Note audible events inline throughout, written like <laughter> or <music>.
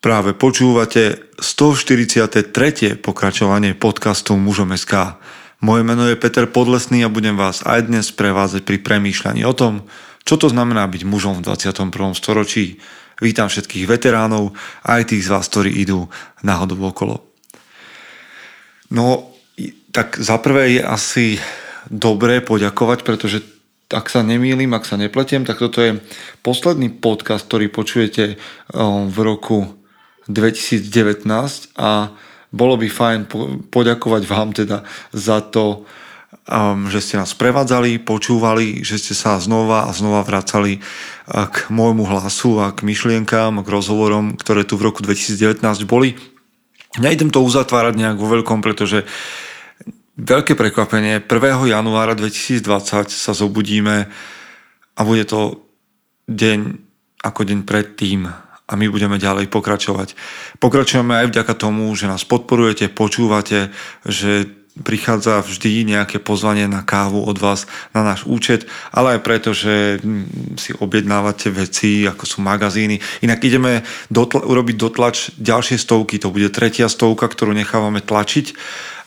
Práve počúvate 143. pokračovanie podcastu Mužom SK. Moje meno je Peter Podlesný a budem vás aj dnes prevázať pri premýšľaní o tom, čo to znamená byť mužom v 21. storočí. Vítam všetkých veteránov, aj tých z vás, ktorí idú náhodou okolo. No, tak za prvé je asi dobré poďakovať, pretože ak sa nemýlim, ak sa nepletiem, tak toto je posledný podcast, ktorý počujete um, v roku 2019 a bolo by fajn poďakovať vám teda za to, um, že ste nás prevádzali, počúvali, že ste sa znova a znova vracali uh, k môjmu hlasu a k myšlienkám, k rozhovorom, ktoré tu v roku 2019 boli. Nejdem to uzatvárať nejak vo veľkom, pretože veľké prekvapenie, 1. januára 2020 sa zobudíme a bude to deň ako deň predtým a my budeme ďalej pokračovať. Pokračujeme aj vďaka tomu, že nás podporujete, počúvate, že prichádza vždy nejaké pozvanie na kávu od vás na náš účet, ale aj preto, že hm, si objednávate veci, ako sú magazíny. Inak ideme dotla- urobiť dotlač ďalšie stovky, to bude tretia stovka, ktorú nechávame tlačiť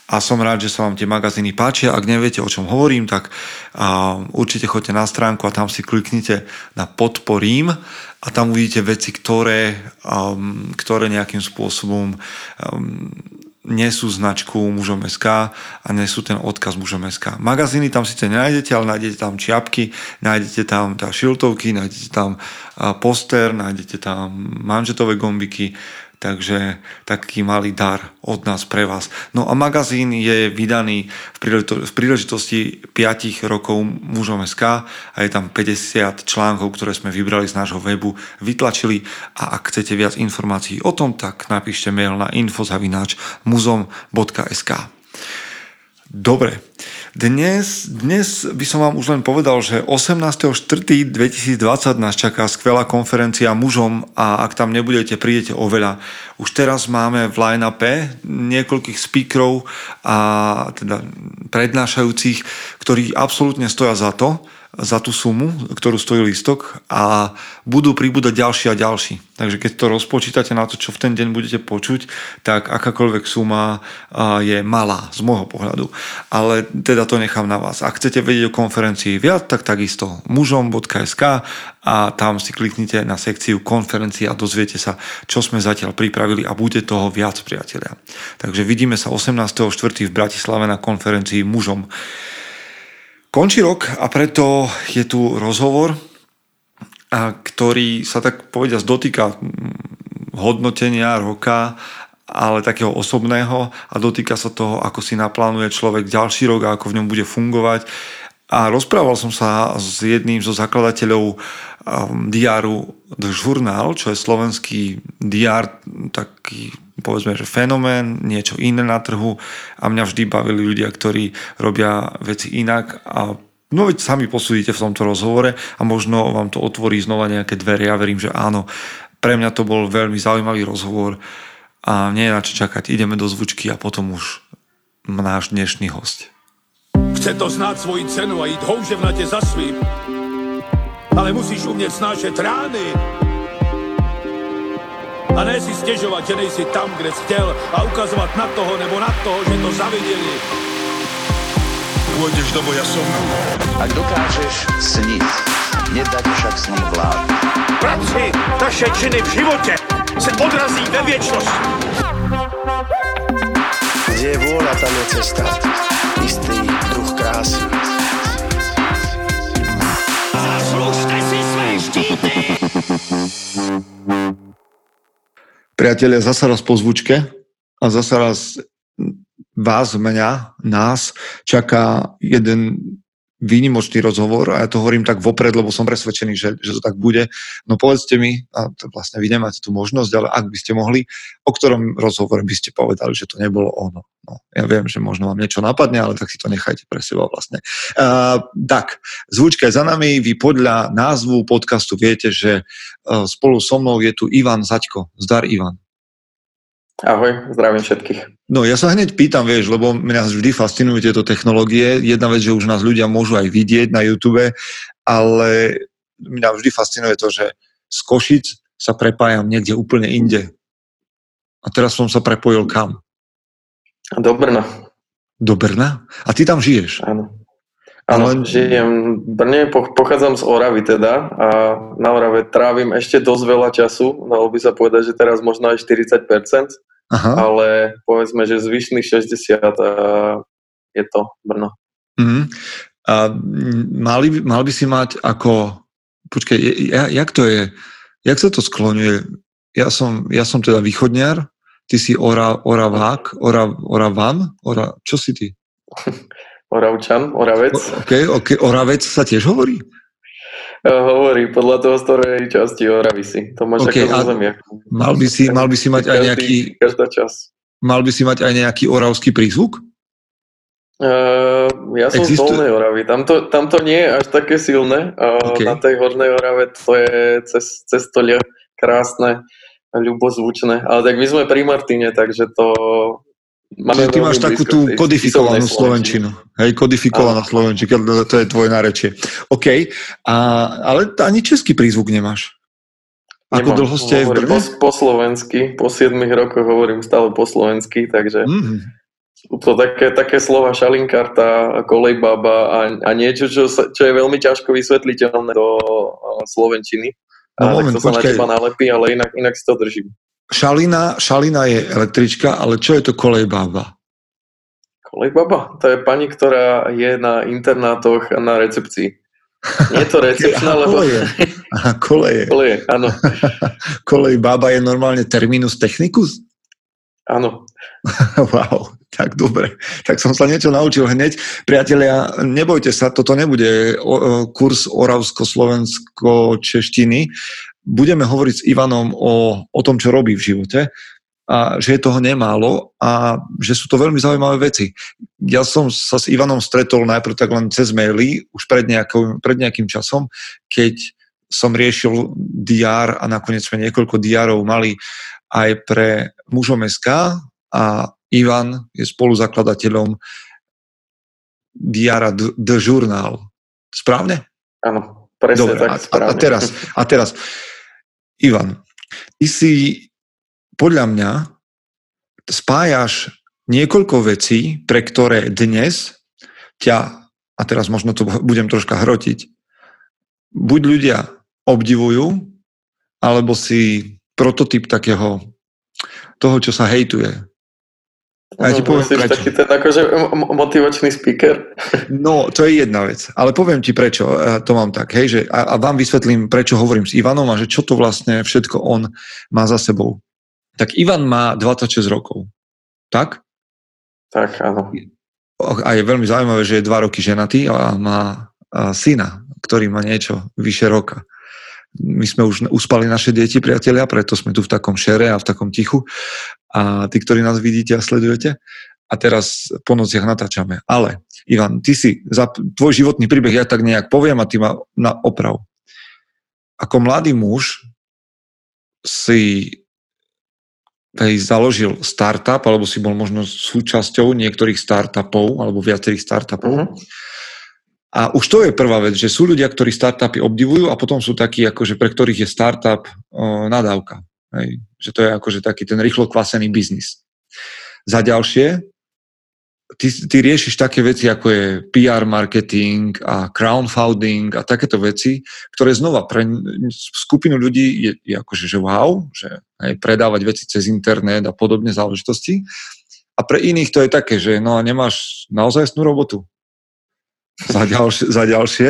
a som rád, že sa vám tie magazíny páčia. Ak neviete, o čom hovorím, tak určite choďte na stránku a tam si kliknite na podporím a tam uvidíte veci, ktoré, um, ktoré nejakým spôsobom um, nesú značku mužom SK a nesú ten odkaz mužom SK. Magazíny tam síce nenájdete, ale nájdete tam čiapky, nájdete tam tá šiltovky, nájdete tam poster, nájdete tam manžetové gombiky, Takže taký malý dar od nás pre vás. No a magazín je vydaný v príležitosti 5 rokov mužom SK a je tam 50 článkov, ktoré sme vybrali z nášho webu, vytlačili a ak chcete viac informácií o tom, tak napíšte mail na infozavináč muzom.sk Dobre, dnes, dnes by som vám už len povedal, že 18.4.2020 nás čaká skvelá konferencia mužom a ak tam nebudete, prídete oveľa. Už teraz máme v line-upe niekoľkých speakerov a teda prednášajúcich, ktorí absolútne stoja za to za tú sumu, ktorú stojí listok a budú pribúdať ďalší a ďalší. Takže keď to rozpočítate na to, čo v ten deň budete počuť, tak akákoľvek suma je malá z môjho pohľadu. Ale teda to nechám na vás. Ak chcete vedieť o konferencii viac, tak takisto mužom.sk a tam si kliknite na sekciu konferencie a dozviete sa, čo sme zatiaľ pripravili a bude toho viac, priatelia. Takže vidíme sa 18.4. v Bratislave na konferencii mužom. Končí rok a preto je tu rozhovor, ktorý sa tak povediať dotýka hodnotenia roka, ale takého osobného a dotýka sa toho, ako si naplánuje človek ďalší rok a ako v ňom bude fungovať. A rozprával som sa s jedným zo zakladateľov um, diáru The Journal, čo je slovenský diár, taký povedzme, že fenomén, niečo iné na trhu a mňa vždy bavili ľudia, ktorí robia veci inak a No veď sami posúdite v tomto rozhovore a možno vám to otvorí znova nejaké dvere. Ja verím, že áno. Pre mňa to bol veľmi zaujímavý rozhovor a nie je na čo čakať. Ideme do zvučky a potom už náš dnešný host. Chce to znáť svoji cenu a ísť houževnate za svým. Ale musíš umieť snášať rány a ne si stežovať, že nejsi tam, kde si chcel a ukazovať na toho nebo na toho, že to zavideli. Pôjdeš do boja som. Ak dokážeš sniť, nedať však sním vlád. Práci, taše činy v živote se odrazí ve viečnosť. Kde je vôľa, tam je cesta. Istý krásy. Zaslužte si! Priatelia, zasa raz po zvučke a zasa raz vás, mňa, nás čaká jeden výnimočný rozhovor a ja to hovorím tak vopred, lebo som presvedčený, že, že to tak bude. No povedzte mi, a to vlastne vy nemáte tú možnosť, ale ak by ste mohli, o ktorom rozhovore by ste povedali, že to nebolo ono. No, ja viem, že možno vám niečo napadne, ale tak si to nechajte pre seba vlastne. Uh, tak, zvučka je za nami, vy podľa názvu podcastu viete, že uh, spolu so mnou je tu Ivan Zaďko. Zdar Ivan. Ahoj, zdravím všetkých. No ja sa hneď pýtam, vieš, lebo mňa vždy fascinujú tieto technológie. Jedna vec, že už nás ľudia môžu aj vidieť na YouTube, ale mňa vždy fascinuje to, že z Košic sa prepájam niekde úplne inde. a teraz som sa prepojil kam? Do Brna. Do Brna? A ty tam žiješ? Áno. Áno, Ale... žijem v Brne, pochádzam z Oravy teda a na Orave trávim ešte dosť veľa času, dalo by sa povedať, že teraz možno aj 40%, Aha. ale povedzme, že zvyšných 60 a je to Brno. Mm. A mali, mal by si mať ako, počkaj, ja, jak to je, jak sa to skloňuje? Ja som, ja som teda východniar, ty si ora, oravák, ora, oravan, ora, čo si ty? <laughs> Oravčan, Oravec. OK, OK, Oravec sa tiež hovorí? hovorí podľa toho, z ktorej časti Oravy si. To máš okay, ako zozemia. Mal by si, mal by si mať každý, aj nejaký... Každá čas. Mal by si mať aj nejaký oravský prízvuk? Uh, ja som Existuje? z Dolnej Oravy. Tam to, tam to nie je až také silné. Uh, okay. Na tej Hornej Orave to je cez, cez tolia krásne, ľubozvučné. Ale tak my sme pri Martine, takže to Máme ty máš takú tú kodifikovanú slovenčinu. Hej, kodifikovaná slovenčina, to je tvoje nárečie. OK, a, ale ani český prízvuk nemáš. Ako Nemám, dlho ste v Po, po slovensky, po 7 rokoch hovorím stále po slovensky, takže mm. sú to také, také slova šalinkarta, kolejbaba a, a niečo, čo, čo je veľmi ťažko vysvetliteľné do slovenčiny. No, a moment, tak to počkaj. sa na teba nalepí, ale inak, inak si to držím. Šalina, Šalina je električka, ale čo je to kolejbába? Kolejbaba? To je pani, ktorá je na internátoch a na recepcii. Nie je to <laughs> recepčná, lebo... Koleje. Aha, koleje. <laughs> Koleje, áno. <laughs> Kolej bába je normálne terminus technicus? Áno. wow, tak dobre. Tak som sa niečo naučil hneď. Priatelia, nebojte sa, toto nebude kurz oravsko-slovensko-češtiny budeme hovoriť s Ivanom o, o tom, čo robí v živote a že je toho nemálo a že sú to veľmi zaujímavé veci. Ja som sa s Ivanom stretol najprv tak len cez maily už pred, nejakou, pred nejakým časom, keď som riešil DR a nakoniec sme niekoľko diárov mali aj pre mužom SK a Ivan je spoluzakladateľom diára The Journal. Správne? Áno, presne Dobre, tak. A, a, teraz, a teraz Ivan, ty si podľa mňa spájaš niekoľko vecí, pre ktoré dnes ťa, a teraz možno to budem troška hrotiť, buď ľudia obdivujú, alebo si prototyp takého toho, čo sa hejtuje. A ja ti poviem prečo. taký ten akože motivačný speaker? No, to je jedna vec. Ale poviem ti prečo. To mám tak, hej, že a, a vám vysvetlím, prečo hovorím s Ivanom a že čo to vlastne všetko on má za sebou. Tak Ivan má 26 rokov. Tak? Tak, áno. A je veľmi zaujímavé, že je 2 roky ženatý a má syna, ktorý má niečo vyše roka. My sme už uspali naše deti, priatelia, preto sme tu v takom šere a v takom tichu a tí, ktorí nás vidíte a sledujete. A teraz po nociach natáčame. Ale, Ivan, ty si, za tvoj životný príbeh ja tak nejak poviem a ty ma na oprav. Ako mladý muž si hej, založil startup, alebo si bol možno súčasťou niektorých startupov, alebo viacerých startupov. Uh-huh. A už to je prvá vec, že sú ľudia, ktorí startupy obdivujú a potom sú takí, akože pre ktorých je startup o, nadávka. Hej. Že to je akože taký ten rýchlo kvasený biznis. Za ďalšie, ty, ty riešiš také veci, ako je PR marketing a crowdfunding a takéto veci, ktoré znova pre skupinu ľudí je, je akože, že wow, že hej, predávať veci cez internet a podobne záležitosti. A pre iných to je také, že no a nemáš naozaj snú robotu. Za ďalšie, za ďalšie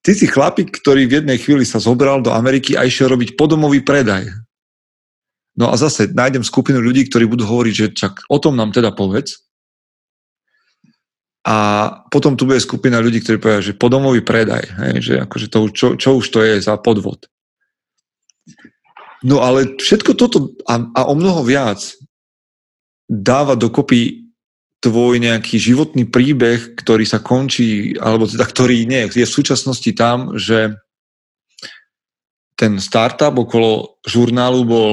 Ty si chlapík, ktorý v jednej chvíli sa zobral do Ameriky a išiel robiť podomový predaj. No a zase nájdem skupinu ľudí, ktorí budú hovoriť, že čak o tom nám teda povedz. A potom tu bude skupina ľudí, ktorí povedia, že podomový predaj, hej, že akože to, čo, čo už to je za podvod. No ale všetko toto a, a o mnoho viac dáva dokopy tvoj nejaký životný príbeh, ktorý sa končí, alebo teda ktorý nie, je v súčasnosti tam, že ten startup okolo žurnálu bol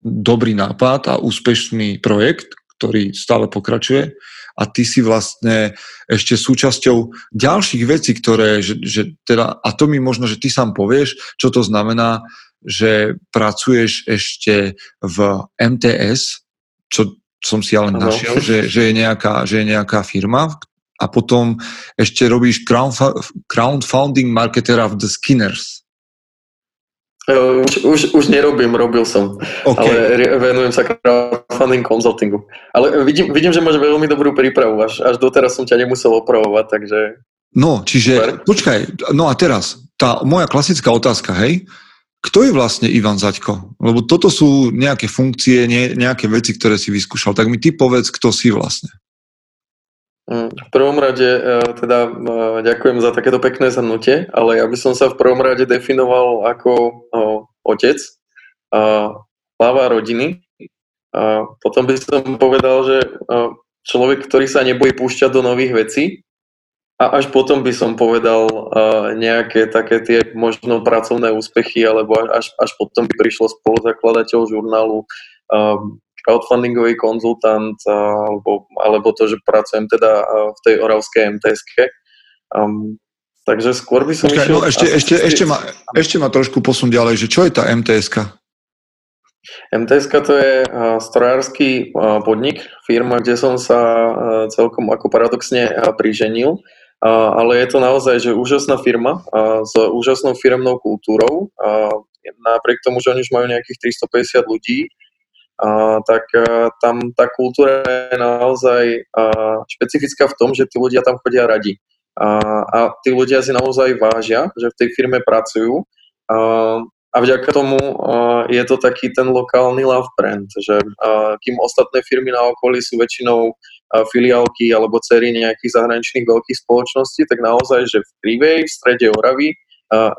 dobrý nápad a úspešný projekt, ktorý stále pokračuje. A ty si vlastne ešte súčasťou ďalších vecí, ktoré, že, že teda, a to mi možno, že ty sám povieš, čo to znamená, že pracuješ ešte v MTS, čo som si ale našiel, že, že, je nejaká, že je nejaká firma a potom ešte robíš crowdfunding marketera v The Skinners. Už, už, už nerobím, robil som, okay. ale venujem sa crowdfunding consultingu. Ale vidím, vidím, že máš veľmi dobrú prípravu, až, až doteraz som ťa nemusel opravovať, takže... No, čiže, Super. počkaj, no a teraz, tá moja klasická otázka, hej, kto je vlastne Ivan Zaďko? Lebo toto sú nejaké funkcie, nejaké veci, ktoré si vyskúšal. Tak mi ty povedz, kto si vlastne. Mm, v prvom rade e, teda e, ďakujem za takéto pekné zhrnutie, ale ja by som sa v prvom rade definoval ako otec, hlava rodiny. Potom by som povedal, že človek, ktorý sa nebojí púšťať do nových vecí. A až potom by som povedal nejaké také tie možno pracovné úspechy, alebo až, až potom by prišlo spoluzakladateľ žurnálu crowdfundingový konzultant alebo, alebo to, že pracujem teda v tej oravskej mts um, takže skôr by som Počkaj, išiel... No ešte, ešte, ešte, ma, ešte ma trošku posun ďalej, že čo je tá mts mts to je strojársky podnik, firma, kde som sa celkom ako paradoxne priženil, ale je to naozaj že úžasná firma s úžasnou firmnou kultúrou. Napriek tomu, že oni už majú nejakých 350 ľudí, tak a, tam tá kultúra je naozaj špecifická v tom, že tí ľudia tam chodia radi. A, tí ľudia si naozaj vážia, že v tej firme pracujú. A, vďaka tomu a, je to taký ten lokálny love brand, že a, kým ostatné firmy na okolí sú väčšinou filiálky alebo cery nejakých zahraničných veľkých spoločností, tak naozaj, že v Krivej, v strede Oravy,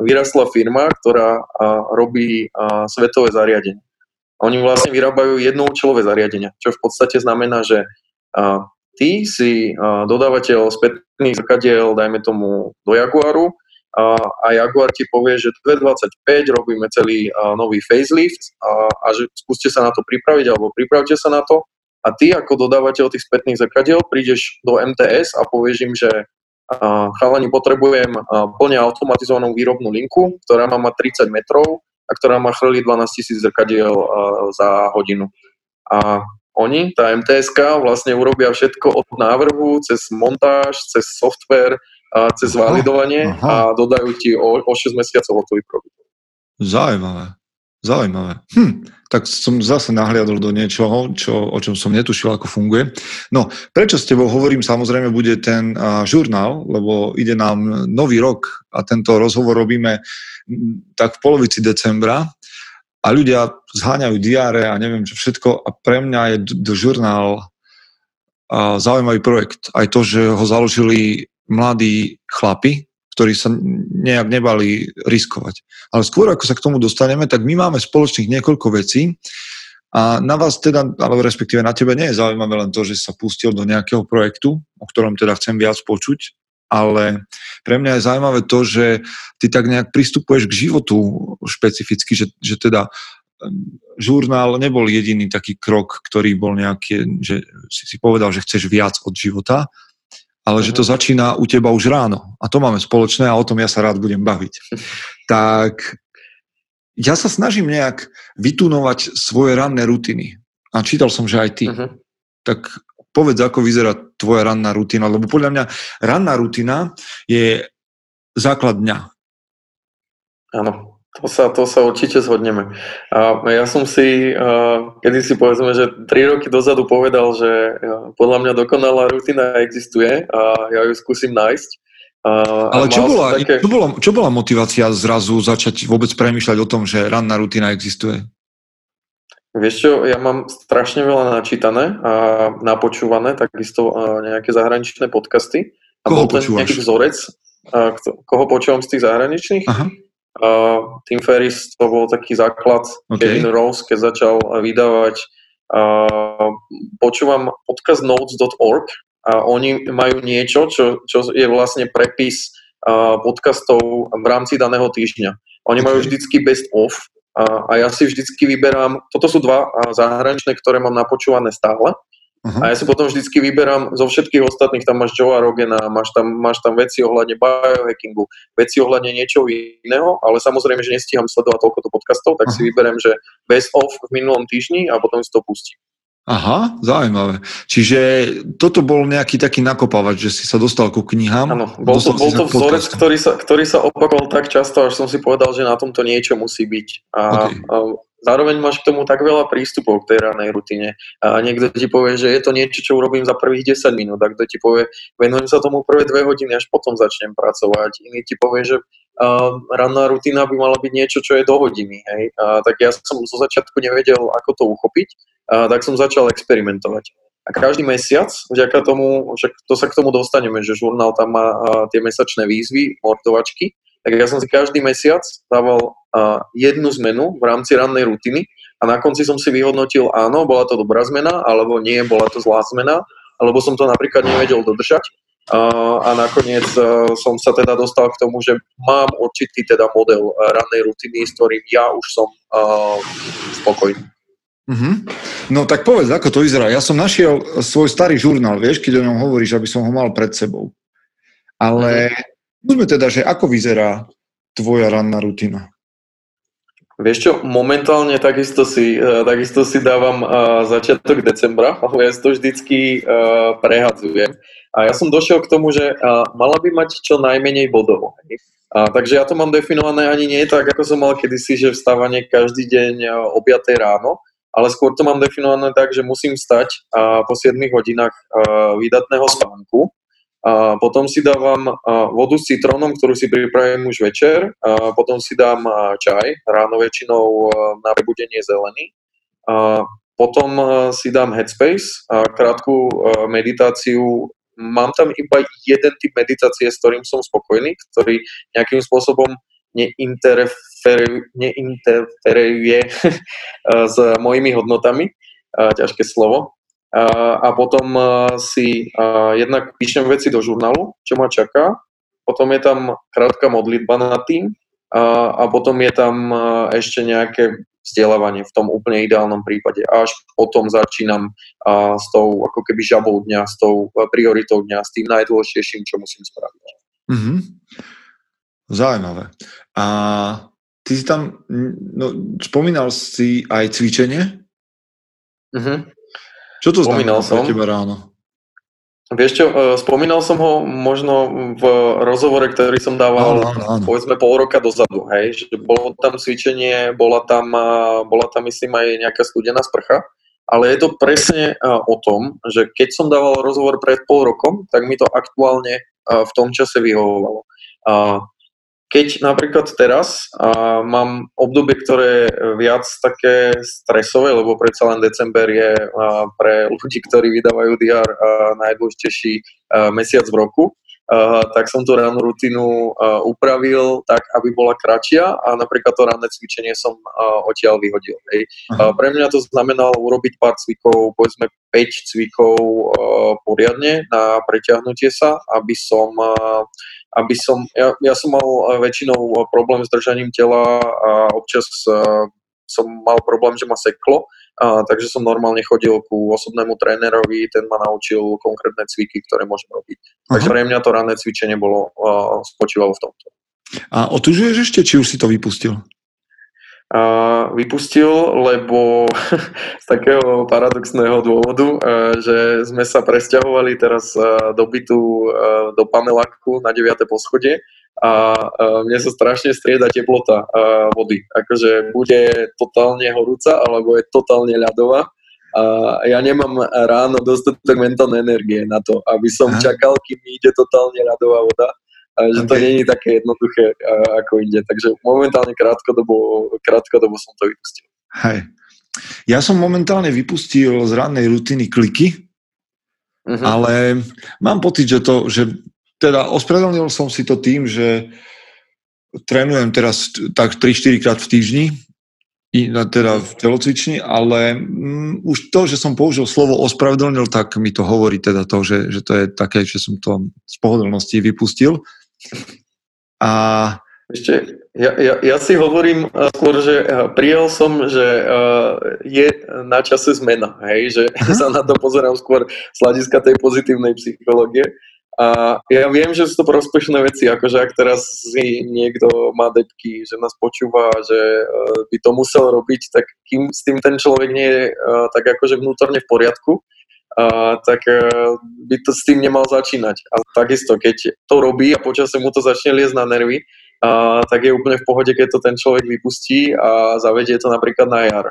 vyrastla firma, ktorá robí svetové zariadenie. Oni vlastne vyrábajú jednoučelové zariadenia, čo v podstate znamená, že ty si dodávateľ spätných zrkadiel, dajme tomu do Jaguaru, a, Jaguar ti povie, že 2025 robíme celý nový facelift a, a že skúste sa na to pripraviť alebo pripravte sa na to a ty ako dodávateľ tých spätných zrkadiel prídeš do MTS a povieš im, že chalani potrebujem plne automatizovanú výrobnú linku, ktorá má mať 30 metrov a ktorá má chrliť 12 tisíc zrkadiel za hodinu. A oni, tá mts vlastne urobia všetko od návrhu, cez montáž, cez software, cez validovanie aha. a dodajú ti o, o 6 mesiacov hotový produkt. Zaujímavé. Zaujímavé. Hm, tak som zase nahliadol do niečoho, čo, o čom som netušil, ako funguje. No, prečo s tebou hovorím, samozrejme bude ten uh, žurnál, lebo ide nám nový rok a tento rozhovor robíme tak v polovici decembra a ľudia zháňajú diáre a neviem čo všetko a pre mňa je do žurnál uh, zaujímavý projekt. Aj to, že ho založili mladí chlapi, ktorí sa nejak nebali riskovať. Ale skôr ako sa k tomu dostaneme, tak my máme spoločných niekoľko vecí a na vás teda, alebo respektíve na tebe nie je zaujímavé len to, že sa pustil do nejakého projektu, o ktorom teda chcem viac počuť, ale pre mňa je zaujímavé to, že ty tak nejak pristupuješ k životu špecificky, že, že teda žurnál nebol jediný taký krok, ktorý bol nejaký, že si si povedal, že chceš viac od života, ale že to mhm. začína u teba už ráno. A to máme spoločné a o tom ja sa rád budem baviť. <laughs> Tak ja sa snažím nejak vytunovať svoje ranné rutiny. A čítal som, že aj ty. Uh-huh. Tak povedz, ako vyzerá tvoja ranná rutina, lebo podľa mňa ranná rutina je základ dňa. Áno. To sa, to sa určite zhodneme. A ja som si, kedy si povedzme, že 3 roky dozadu povedal, že podľa mňa dokonalá rutina existuje a ja ju skúsim nájsť. A, Ale čo bola, také... čo, bola, čo bola motivácia zrazu začať vôbec premýšľať o tom, že ranná rutina existuje? Vieš čo, ja mám strašne veľa načítané a napočúvané, takisto nejaké zahraničné podcasty. A koho bol ten nejaký vzorec, koho počúvam z tých zahraničných? Aha Uh, Tim Ferris to bol taký základ, okay. Kevin Rose, keď začal vydávať. Uh, počúvam podcast notes.org a oni majú niečo, čo, čo je vlastne prepis uh, podcastov v rámci daného týždňa. Oni okay. majú vždycky best of a, a ja si vždycky vyberám, toto sú dva zahraničné, ktoré mám napočúvané stále Uh-huh. A ja si potom vždycky vyberám zo všetkých ostatných, tam máš Joea Rogena, máš tam, máš tam veci ohľadne biohackingu, veci ohľadne niečo iného, ale samozrejme, že nestíham sledovať toľko podcastov, tak uh-huh. si vyberiem, že best of v minulom týždni a potom si to pustím. Aha, zaujímavé. Čiže toto bol nejaký taký nakopávač, že si sa dostal ku knihám. Áno, bol to, bol to vzorec, ktorý sa, ktorý sa opakoval tak často, až som si povedal, že na tomto niečo musí byť. A, okay. a zároveň máš k tomu tak veľa prístupov k tej ranej rutine. A niekto ti povie, že je to niečo, čo urobím za prvých 10 minút, a kto ti povie, venujem sa tomu prvé dve hodiny, až potom začnem pracovať. Iný ti povie, že uh, ranná rutina by mala byť niečo, čo je do hodiny. Hej? Uh, tak ja som zo začiatku nevedel, ako to uchopiť tak som začal experimentovať. A každý mesiac, vďaka tomu, že to sa k tomu dostaneme, že žurnál tam má tie mesačné výzvy, mortovačky, tak ja som si každý mesiac dával jednu zmenu v rámci rannej rutiny a na konci som si vyhodnotil, áno, bola to dobrá zmena, alebo nie, bola to zlá zmena, alebo som to napríklad nevedel dodržať. A nakoniec som sa teda dostal k tomu, že mám určitý teda model rannej rutiny, s ktorým ja už som spokojný. Mm-hmm. No tak povedz, ako to vyzerá. Ja som našiel svoj starý žurnál, vieš, keď o ňom hovoríš, aby som ho mal pred sebou. Ale mm-hmm. teda, že ako vyzerá tvoja ranná rutina? Vieš čo, momentálne takisto si, uh, takisto si dávam uh, začiatok decembra, ale ja to vždycky uh, prehadzujem. A ja som došiel k tomu, že mala by mať čo najmenej bodov. A, takže ja to mám definované ani nie tak, ako som mal kedysi, že vstávanie každý deň o 5 ráno, ale skôr to mám definované tak, že musím stať a po 7 hodinách výdatného spánku. A potom si dávam vodu s citrónom, ktorú si pripravím už večer. A potom si dám čaj, ráno väčšinou na prebudenie zelený. A potom si dám headspace, a krátku meditáciu. Mám tam iba jeden typ meditácie, s ktorým som spokojný, ktorý nejakým spôsobom neinterferuje, neinterferuje <laughs> s mojimi hodnotami, ťažké slovo. A potom si jednak píšem veci do žurnálu, čo ma čaká, potom je tam krátka modlitba na tým a potom je tam ešte nejaké vzdelávanie v tom úplne ideálnom prípade. A až potom začínam s tou ako keby žabou dňa, s tou prioritou dňa, s tým najdôležitejším, čo musím spraviť. Mm-hmm. Zaujímavé. A ty si tam, no, spomínal si aj cvičenie? Uh-huh. Čo to spomínal znamená som. pre teba ráno? Vieš čo, e, spomínal som ho možno v rozhovore, ktorý som dával áno, áno, áno. povedzme pol roka dozadu, hej, že bolo tam cvičenie, bola tam, bola tam myslím aj nejaká studená sprcha, ale je to presne o tom, že keď som dával rozhovor pred pol rokom, tak mi to aktuálne v tom čase vyhovovalo. Keď napríklad teraz uh, mám obdobie, ktoré je viac také stresové, lebo predsa len december je pre ľudí, ktorí vydávajú DR najdôležitejší mesiac v roku, uh, tak som tú rannú rutinu uh, upravil tak, aby bola kratšia a napríklad to ranné cvičenie som uh, odtiaľ vyhodil. Hej. Pre mňa to znamenalo urobiť pár cvikov, povedzme 5 cvikov poriadne na preťahnutie sa, aby som aby som, ja, ja som mal eh, väčšinou eh, problém s držaním tela a občas uh, som mal problém, že ma seklo, uh, takže som normálne chodil ku osobnému trénerovi, ten ma naučil konkrétne cviky, ktoré môžem robiť. Aha. Takže pre mňa to ranné cvičenie bolo, uh, spočívalo v tomto. A otužuješ ešte, či už si to vypustil? Vypustil, lebo <laughs> z takého paradoxného dôvodu, uh, že sme sa presťahovali teraz uh, do bytu uh, do paneláku na 9. poschodie a mne sa strašne strieda teplota vody. Akože bude totálne horúca alebo je totálne ľadová. A ja nemám ráno dostatok mentálnej energie na to, aby som Aha. čakal, kým ide totálne ľadová voda že to nie je také jednoduché ako inde. Takže momentálne krátkodobo, krátkodobo som to vypustil. Hej. Ja som momentálne vypustil z rannej rutiny kliky, uh-huh. ale mám pocit, že to, že teda ospravedlnil som si to tým, že trénujem teraz tak 3-4 krát v týždni, teda v telocvični, ale um, už to, že som použil slovo ospravedlnil, tak mi to hovorí teda to, že, že to je také, že som to z pohodlnosti vypustil. A Ešte, ja, ja, ja si hovorím uh, skôr, že uh, prijal som, že uh, je na čase zmena, hej, že <laughs> Aha. sa na to pozerám skôr z hľadiska tej pozitívnej psychológie. A ja viem, že sú to prospešné veci, akože ak teraz si niekto má depky, že nás počúva, že by to musel robiť, tak kým s tým ten človek nie je tak akože vnútorne v poriadku, a, tak by to s tým nemal začínať. A takisto, keď to robí a počasie mu to začne liesť na nervy, a, tak je úplne v pohode, keď to ten človek vypustí a zavedie to napríklad na jar.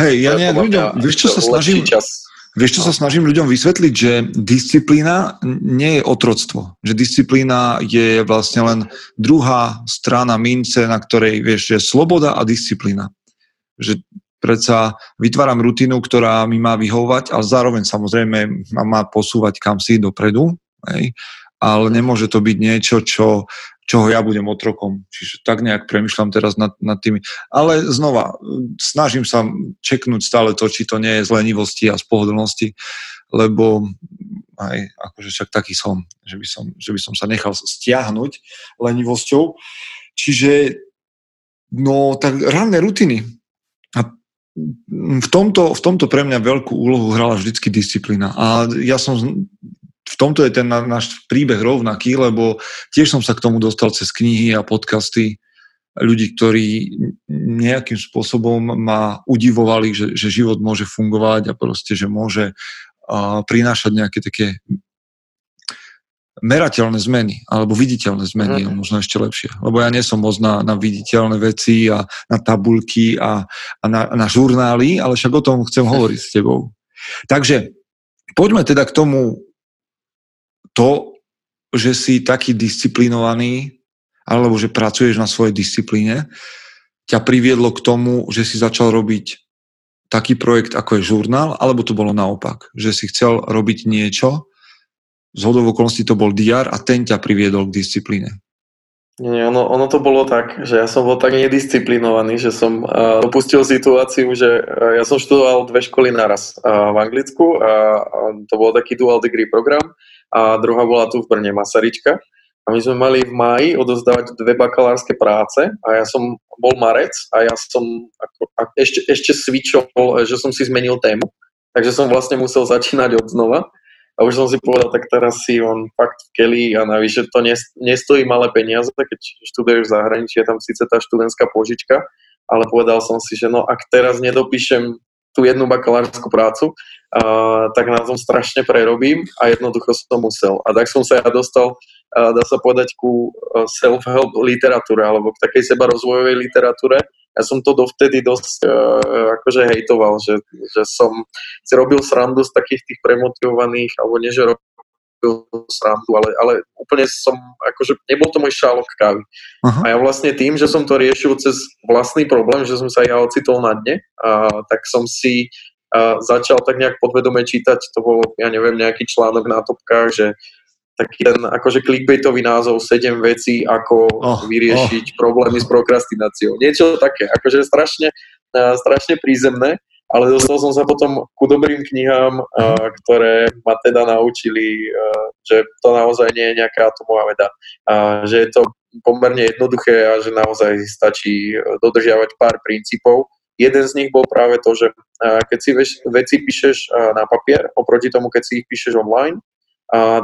Hej, ja nie, ľuďom, vieš čo sa snažím, čas. Vieš, čo sa snažím ľuďom vysvetliť, že disciplína nie je otroctvo. Že disciplína je vlastne len druhá strana mince, na ktorej vieš, že sloboda a disciplína. Že predsa vytváram rutinu, ktorá mi má vyhovovať, ale zároveň samozrejme ma má posúvať kam si dopredu. Hej ale nemôže to byť niečo, čo čoho ja budem otrokom. Čiže tak nejak premyšľam teraz nad, nad tými. Ale znova, snažím sa čeknúť stále to, či to nie je z lenivosti a z pohodlnosti, lebo aj akože však taký som, že by som, že by som sa nechal stiahnuť lenivosťou. Čiže no tak ranné rutiny. V tomto, v tomto pre mňa veľkú úlohu hrala vždycky disciplína. A ja som v tomto je ten náš príbeh rovnaký, lebo tiež som sa k tomu dostal cez knihy a podcasty ľudí, ktorí nejakým spôsobom ma udivovali, že, že život môže fungovať a proste, že môže a, prinášať nejaké také merateľné zmeny, alebo viditeľné zmeny, mm. možno ešte lepšie. Lebo ja nie som moc na, na viditeľné veci a na tabulky a, a na, na žurnály, ale však o tom chcem hovoriť s tebou. Takže poďme teda k tomu to, že si taký disciplinovaný, alebo že pracuješ na svojej disciplíne, ťa priviedlo k tomu, že si začal robiť taký projekt, ako je žurnál, alebo to bolo naopak, že si chcel robiť niečo, z hodov okolností to bol DR a ten ťa priviedol k disciplíne. Nie, ono, ono to bolo tak, že ja som bol tak nedisciplinovaný, že som uh, dopustil situáciu, že uh, ja som študoval dve školy naraz uh, v Anglicku a, a to bol taký dual degree program a druhá bola tu v Brne, Masaryčka. A my sme mali v máji odozdávať dve bakalárske práce a ja som bol marec a ja som ako, a ešte, ešte switchol, že som si zmenil tému. Takže som vlastne musel začínať od znova. A už som si povedal, tak teraz si on fakt v Kelly a navyše to nestojí malé peniaze, keď študuješ v zahraničí, je tam síce tá študentská požička, ale povedal som si, že no ak teraz nedopíšem tú jednu bakalárskú prácu, uh, tak na tom strašne prerobím a jednoducho som musel. A tak som sa ja dostal, uh, dá sa povedať, ku self-help literatúre alebo k takej sebarozvojovej literatúre. Ja som to dovtedy dosť uh, akože hejtoval, že, že som si robil srandu z takých tých premotivovaných, alebo nie, že srandu, ale, ale úplne som, akože nebol to môj šálok kávy. Uh-huh. A ja vlastne tým, že som to riešil cez vlastný problém, že som sa ja ocitol na dne, a, tak som si a, začal tak nejak podvedome čítať, to bol, ja neviem, nejaký článok na topkách, že taký ten akože clickbaitový názov 7 vecí, ako oh, vyriešiť oh. problémy s prokrastináciou. Niečo také, akože strašne, strašne prízemné ale dostal som sa potom ku dobrým knihám, uh, ktoré ma teda naučili, uh, že to naozaj nie je nejaká atomová veda, že je to pomerne jednoduché a že naozaj stačí dodržiavať pár princípov. Jeden z nich bol práve to, že keď si veci píšeš na papier, oproti tomu, keď si ich píšeš online,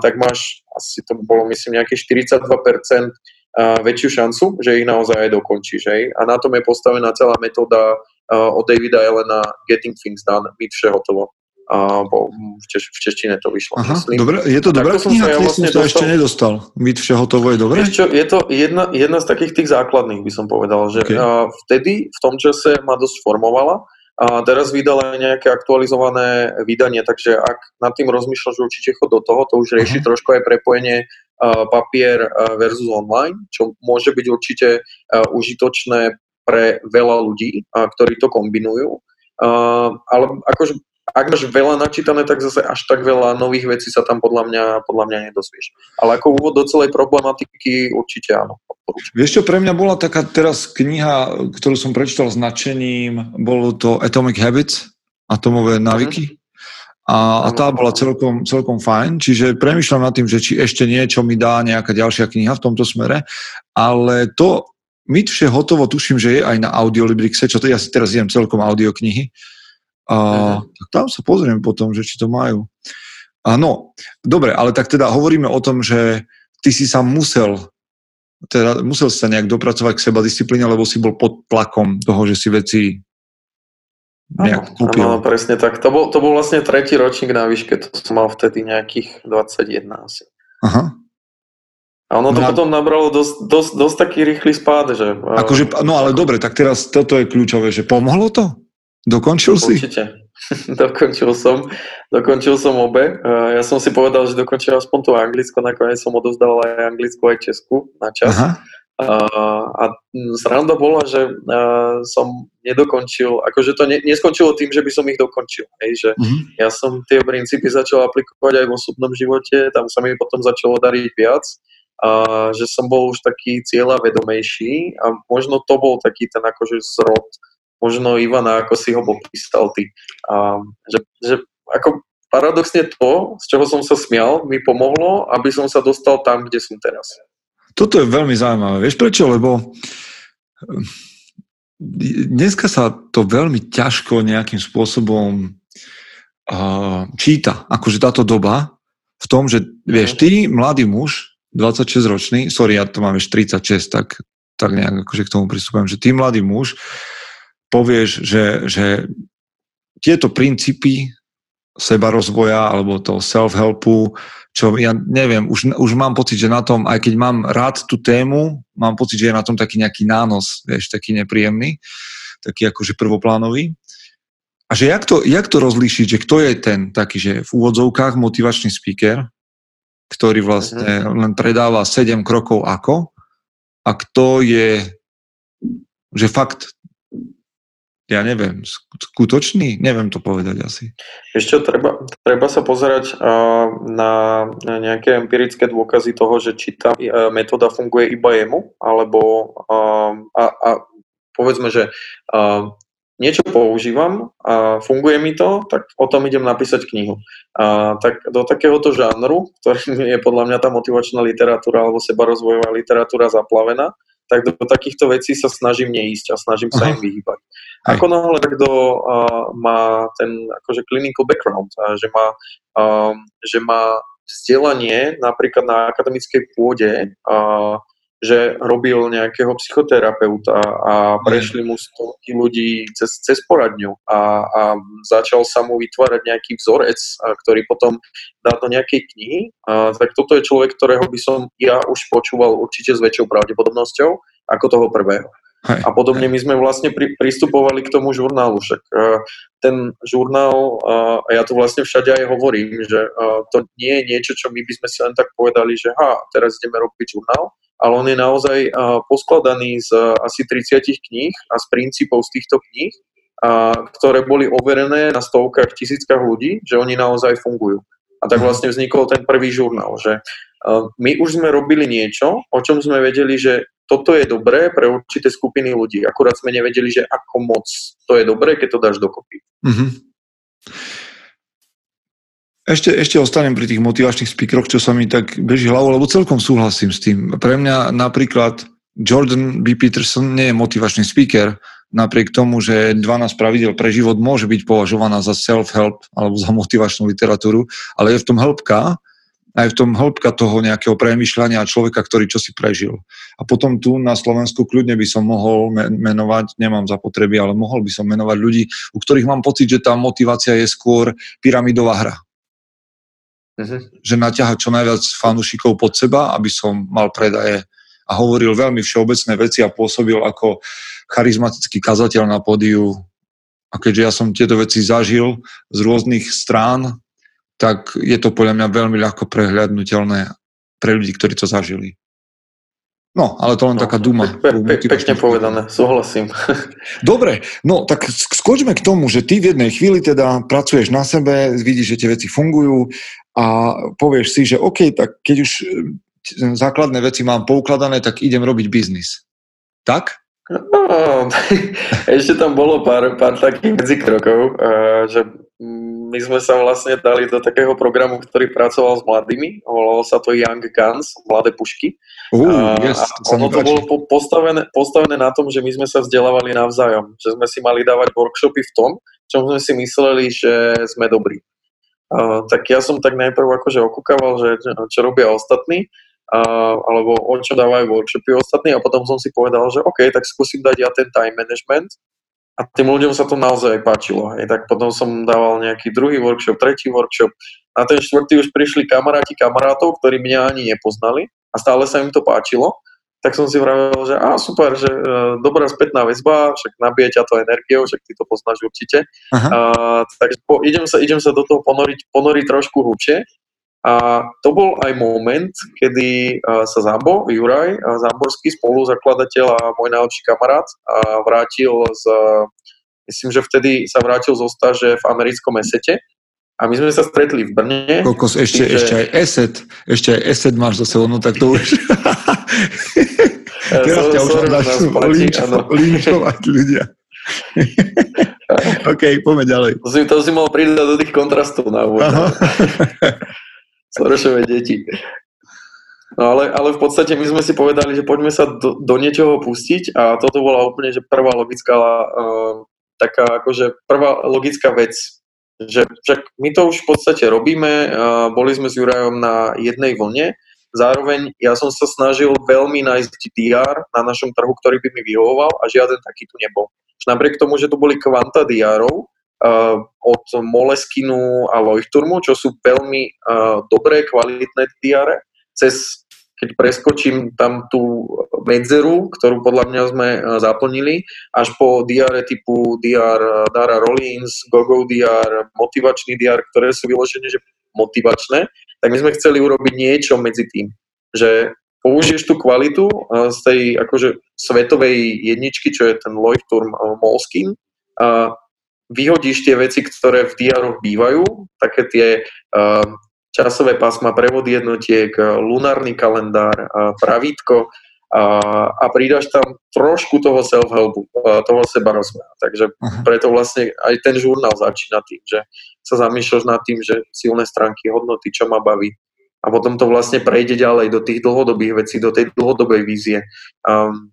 tak máš, asi to bolo myslím nejaké 42% väčšiu šancu, že ich naozaj aj dokončíš. Hej? A na tom je postavená celá metóda od Davida Elena Getting Things Done, byť vše hotovo. A bo v, češ, v češtine to vyšlo, Aha, myslím. Dobre, je to dobrá kniha, ja vlastne som to ešte nedostal. Byť vše hotovo je dobré? Čo, je to jedna, jedna z takých tých základných, by som povedal, že okay. a vtedy, v tom čase ma dosť formovala a teraz vydala nejaké aktualizované vydanie, takže ak nad tým rozmýšľaš, určite chod do toho, to už rieši uh-huh. trošku aj prepojenie uh, papier versus online, čo môže byť určite uh, užitočné pre veľa ľudí, ktorí to kombinujú. Ale akože ak máš veľa načítané, tak zase až tak veľa nových vecí sa tam podľa mňa, podľa mňa nedozvieš. Ale ako úvod do celej problematiky určite áno. Vieš čo, pre mňa bola taká teraz kniha, ktorú som prečítal značením, bolo to Atomic Habits, atomové návyky. Mm. A, a tá bola celkom, celkom fajn, čiže premyšľam nad tým, že či ešte niečo mi dá nejaká ďalšia kniha v tomto smere, ale to, myč je hotovo, tuším, že je aj na Audiolibrixe, čo to ja si teraz idem celkom audioknihy. A, tak tam sa pozriem potom, že či to majú. A no, dobre, ale tak teda hovoríme o tom, že ty si sa musel teda musel sa nejak dopracovať k seba disciplíne, lebo si bol pod tlakom toho, že si veci nejak kúpil. Áno, presne tak. To bol, to bol vlastne tretí ročník na výške, to som mal vtedy nejakých 21 asi. Aha. A ono to no, potom nabralo dosť, dosť, dosť taký rýchly spád, že... Akože, no ale dobre, tak teraz toto je kľúčové, že pomohlo to? Dokončil si? Určite. <laughs> dokončil som. Dokončil som obe. Ja som si povedal, že dokončil aspoň to Anglicko, nakoniec som odovzdal aj Anglicko, aj Česku na čas. Aha. A sranda bola, že som nedokončil, akože to ne, neskončilo tým, že by som ich dokončil. Hej, že uh-huh. Ja som tie princípy začal aplikovať aj v osobnom živote, tam sa mi potom začalo dariť viac a že som bol už taký cieľa vedomejší a možno to bol taký ten akože zrod možno Ivana, ako si ho popísal ty. A, že, že ako paradoxne to, z čoho som sa smial, mi pomohlo, aby som sa dostal tam, kde som teraz. Toto je veľmi zaujímavé. Vieš prečo? Lebo hm, dneska sa to veľmi ťažko nejakým spôsobom uh, číta. Akože táto doba v tom, že vieš, ty, mladý muž, 26 ročný, sorry, ja to mám ešte 36, tak, tak nejak akože k tomu pristupujem, že ty mladý muž povieš, že, že tieto princípy seba rozvoja alebo toho self-helpu, čo ja neviem, už, už mám pocit, že na tom, aj keď mám rád tú tému, mám pocit, že je na tom taký nejaký nános, vieš, taký nepríjemný, taký akože prvoplánový. A že jak to, jak to rozlíšiť, že kto je ten taký, že v úvodzovkách motivačný speaker, ktorý vlastne uh-huh. len predáva 7 krokov ako a kto je, že fakt ja neviem, skutočný? Neviem to povedať asi. Ešte treba, treba sa pozerať na nejaké empirické dôkazy toho, že či tá uh, metóda funguje iba jemu, alebo a, a povedzme, že niečo používam a funguje mi to, tak o tom idem napísať knihu. A, tak do takéhoto žánru, ktorým je podľa mňa tá motivačná literatúra alebo sebarozvojová literatúra zaplavená, tak do takýchto vecí sa snažím neísť a snažím sa Aha. im vyhýbať. Ako náhle kto uh, má ten akože clinical background, a že má, um, že má vzdelanie napríklad na akademickej pôde, uh, že robil nejakého psychoterapeuta a prešli mu stovky ľudí cez, cez poradňu a, a začal sa mu vytvárať nejaký vzorec, ktorý potom dá do nejakej knihy, a, tak toto je človek, ktorého by som ja už počúval určite s väčšou pravdepodobnosťou ako toho prvého. Hej, a podobne my sme vlastne pri, pristupovali k tomu žurnálu. Však ten žurnál, a ja to vlastne všade aj hovorím, že to nie je niečo, čo my by sme si len tak povedali, že ha, teraz ideme robiť žurnál, ale on je naozaj poskladaný z asi 30 kníh a z princípov z týchto kníh, ktoré boli overené na stovkách, tisíckach ľudí, že oni naozaj fungujú. A tak mhm. vlastne vznikol ten prvý žurnál, že my už sme robili niečo, o čom sme vedeli, že toto je dobré pre určité skupiny ľudí. Akurát sme nevedeli, že ako moc to je dobré, keď to dáš dokopy. Mm-hmm. Ešte, ešte ostanem pri tých motivačných speakeroch, čo sa mi tak beží hlavou, lebo celkom súhlasím s tým. Pre mňa napríklad Jordan B. Peterson nie je motivačný speaker, napriek tomu, že 12 pravidel pre život môže byť považovaná za self-help alebo za motivačnú literatúru, ale je v tom hĺbka, aj v tom hĺbka toho nejakého premyšľania človeka, ktorý čo si prežil. A potom tu na Slovensku kľudne by som mohol menovať, nemám zapotreby, ale mohol by som menovať ľudí, u ktorých mám pocit, že tá motivácia je skôr pyramidová hra. Uh-huh. Že naťaha čo najviac fanúšikov pod seba, aby som mal predaje a hovoril veľmi všeobecné veci a pôsobil ako charizmatický kazateľ na pódiu. A keďže ja som tieto veci zažil z rôznych strán, tak je to podľa mňa veľmi ľahko prehľadnutelné pre ľudí, ktorí to zažili. No, ale to len no, taká duma. Pe, pe, pekne povedané, súhlasím. <laughs> Dobre, no tak skočme k tomu, že ty v jednej chvíli teda pracuješ na sebe, vidíš, že tie veci fungujú a povieš si, že OK, tak keď už e, základné veci mám poukladané, tak idem robiť biznis. Tak? No, <laughs> ešte tam bolo pár, pár takých medzikrokov, uh, že my sme sa vlastne dali do takého programu, ktorý pracoval s mladými, volalo sa to Young Guns, Mladé pušky. Uh, yes, a ono to bolo postavené, postavené na tom, že my sme sa vzdelávali navzájom, že sme si mali dávať workshopy v tom, čom sme si mysleli, že sme dobrí. Uh, tak ja som tak najprv akože okúkaval, že čo robia ostatní, uh, alebo o čo dávajú workshopy ostatní a potom som si povedal, že OK, tak skúsim dať ja ten time management a tým ľuďom sa to naozaj páčilo. Hej. Tak potom som dával nejaký druhý workshop, tretí workshop. Na ten štvrtý už prišli kamaráti kamarátov, ktorí mňa ani nepoznali a stále sa im to páčilo. Tak som si vravel, že á, super, že e, dobrá spätná väzba, však nabije ťa to energiou, však ty to poznáš určite. Aha. A, takže po, idem, sa, idem sa do toho ponoriť, ponoriť trošku hlubšie a to bol aj moment, kedy sa Zambo, Juraj Zamborský, spoluzakladateľ a môj najlepší kamarát, vrátil z, myslím, že vtedy sa vrátil zo stáže v americkom esete a my sme sa stretli v Brne. Kokos, ešte, že... ešte aj eset, ešte aj eset máš za sebou, no tak to už... <laughs> Teraz ťa už začnú <laughs> linčovať ľudia. <laughs> OK, poďme ďalej. To si, to si mohol pridať do tých kontrastov na úvod. Sorošové deti. No ale, ale v podstate my sme si povedali, že poďme sa do, do niečoho pustiť a toto bola úplne že prvá logická uh, taká akože prvá logická vec, že však my to už v podstate robíme, uh, boli sme s Jurajom na jednej vlne, zároveň ja som sa snažil veľmi nájsť DR na našom trhu, ktorý by mi vyhovoval a žiaden taký tu nebol. Napriek tomu, že tu boli kvanta uh, od Moleskinu a Leuchtturmu, čo sú veľmi uh, dobré, kvalitné diare, cez keď preskočím tam tú medzeru, ktorú podľa mňa sme uh, zaplnili, až po diare typu DR Dara Rollins, GoGo DR, motivačný DR, ktoré sú vyložené že motivačné, tak my sme chceli urobiť niečo medzi tým, že použiješ tú kvalitu z tej akože svetovej jedničky, čo je ten Leuchtturm Moleskin, vyhodíš tie veci, ktoré v diároch bývajú, také tie uh, časové pásma, prevod jednotiek, lunárny kalendár, uh, pravítko uh, a pridáš tam trošku toho self-helpu, uh, toho seba rozvoja. Takže uh-huh. preto vlastne aj ten žurnál začína tým, že sa zamýšľaš nad tým, že silné stránky, hodnoty, čo ma baví. A potom to vlastne prejde ďalej do tých dlhodobých vecí, do tej dlhodobej vízie. Um,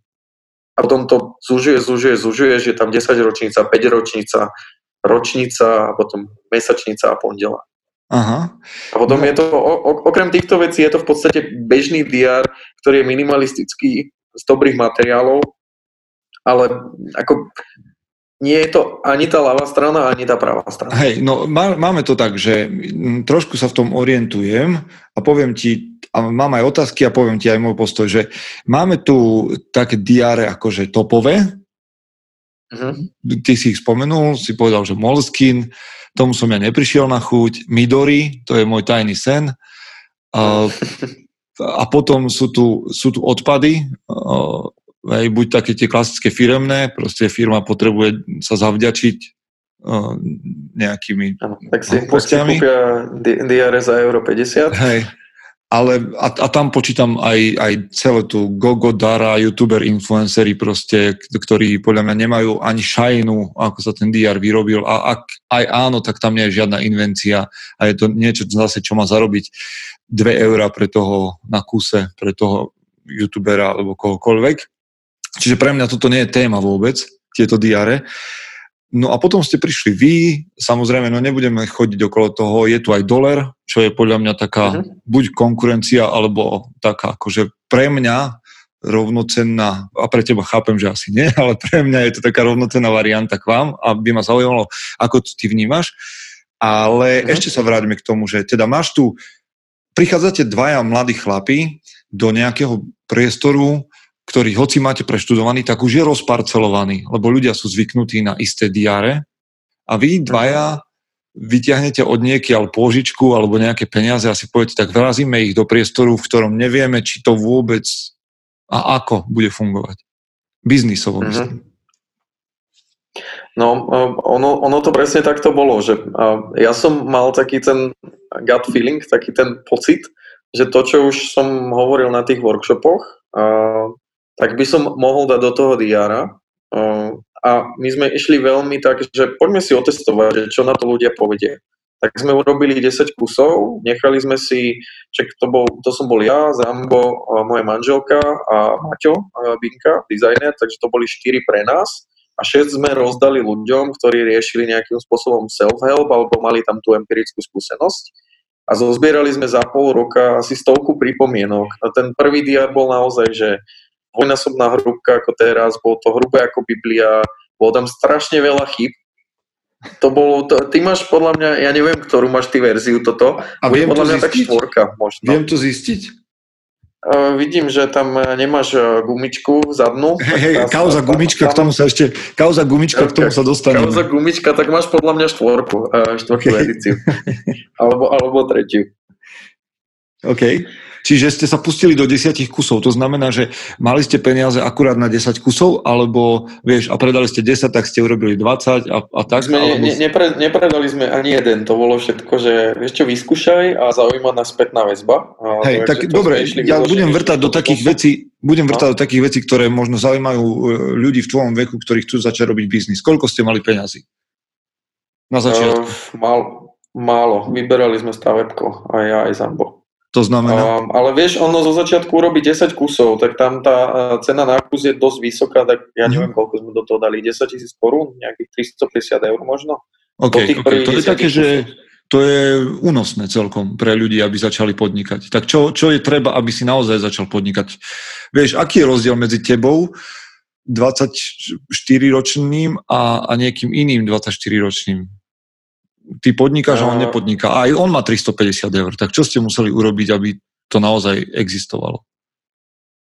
a potom to zužuje, zužuje, zužuje, že tam 10 ročnica, 5 ročnica, ročnica a potom mesačnica a pondela. Aha. A potom no. je to, o, okrem týchto vecí, je to v podstate bežný DR, ktorý je minimalistický, z dobrých materiálov, ale ako nie je to ani tá ľavá strana, ani tá pravá strana. Hej, no má, máme to tak, že trošku sa v tom orientujem a poviem ti, a mám aj otázky a poviem ti aj môj postoj, že máme tu také diáre akože topové, uh-huh. ty si ich spomenul, si povedal, že Moleskin, tomu som ja neprišiel na chuť, Midori, to je môj tajný sen, a, <laughs> a potom sú tu, sú tu odpady, Hej, buď také tie klasické firemné, proste firma potrebuje sa zavďačiť nejakými ano, tak si, tak si kúpia DRS za euro 50. Hej, ale a, a tam počítam aj, aj celé tu Gogo, Dara, youtuber, influencery proste, ktorí podľa mňa nemajú ani šajnu, ako sa ten DR vyrobil a ak aj áno, tak tam nie je žiadna invencia a je to niečo zase, čo má zarobiť 2 eurá pre toho na kuse, pre toho youtubera alebo kohokoľvek. Čiže pre mňa toto nie je téma vôbec, tieto diare. No a potom ste prišli vy, samozrejme, no nebudeme chodiť okolo toho, je tu aj dolar, čo je podľa mňa taká uh-huh. buď konkurencia, alebo taká akože pre mňa rovnocenná, a pre teba chápem, že asi nie, <laughs> ale pre mňa je to taká rovnocenná varianta k vám a by ma zaujímalo, ako to ty vnímaš. Ale uh-huh. ešte sa vráťme k tomu, že teda máš tu, prichádzate dvaja mladí chlapi do nejakého priestoru, ktorý hoci máte preštudovaný, tak už je rozparcelovaný, lebo ľudia sú zvyknutí na isté diare a vy dvaja vyťahnete od niekiaľ pôžičku alebo nejaké peniaze a si poviete, tak vrazíme ich do priestoru, v ktorom nevieme, či to vôbec a ako bude fungovať. Biznisovo mm-hmm. myslím. No, ono, ono to presne takto bolo, že ja som mal taký ten gut feeling, taký ten pocit, že to, čo už som hovoril na tých workshopoch, tak by som mohol dať do toho diára. A my sme išli veľmi tak, že poďme si otestovať, že čo na to ľudia povedia. tak sme urobili 10 kusov, nechali sme si, čak to, bol, to som bol ja, Zambo, moja manželka a Maťo Binka, dizajner, takže to boli 4 pre nás a 6 sme rozdali ľuďom, ktorí riešili nejakým spôsobom self-help alebo mali tam tú empirickú skúsenosť a zozbierali sme za pol roka asi stovku pripomienok. A ten prvý diar bol naozaj, že dvojnásobná hrubka ako teraz, bolo to hrubé ako Biblia, bolo tam strašne veľa chyb, to bolo, to, ty máš podľa mňa, ja neviem, ktorú máš ty verziu toto. A viem podľa to mňa zistiť? tak štvorka možno. Viem to zistiť? Uh, vidím, že tam nemáš gumičku zadnú. <laughs> Hej, hej, kauza gumička, k tomu sa ešte, kauza gumička, k tomu sa dostaneme. Kauza gumička, tak máš podľa mňa štvorku, uh, štvorku okay. edíciu. <laughs> alebo, alebo tretiu. OK. Čiže ste sa pustili do desiatich kusov. To znamená, že mali ste peniaze akurát na 10 kusov, alebo vieš, a predali ste 10, tak ste urobili 20 a, a tak? Sme alebo... ne, nepre, nepredali sme ani jeden. To bolo všetko, že vieš čo, vyskúšaj a zaujíma nás spätná väzba. Hej, tak dobre, ja budem vrtať do takých vecí, budem vrtať no. do takých vecí, ktoré možno zaujímajú e, ľudí v tvojom veku, ktorí chcú začať robiť biznis. Koľko ste mali peniazy? Na začiatku. Uh, málo, málo. Vyberali sme stavebko, aj ja, aj Zambo. To znamená? Um, ale vieš, ono zo začiatku robí 10 kusov, tak tam tá uh, cena na kus je dosť vysoká, tak ja mhm. neviem, koľko sme do toho dali, 10 tisíc korún, nejakých 350 eur možno. OK, okay. to je také, kusov. že to je únosné celkom pre ľudí, aby začali podnikať. Tak čo, čo je treba, aby si naozaj začal podnikať? Vieš, aký je rozdiel medzi tebou 24-ročným a, a niekým iným 24-ročným? Ty podnikáš a on nepodniká. A aj on má 350 eur. Tak čo ste museli urobiť, aby to naozaj existovalo?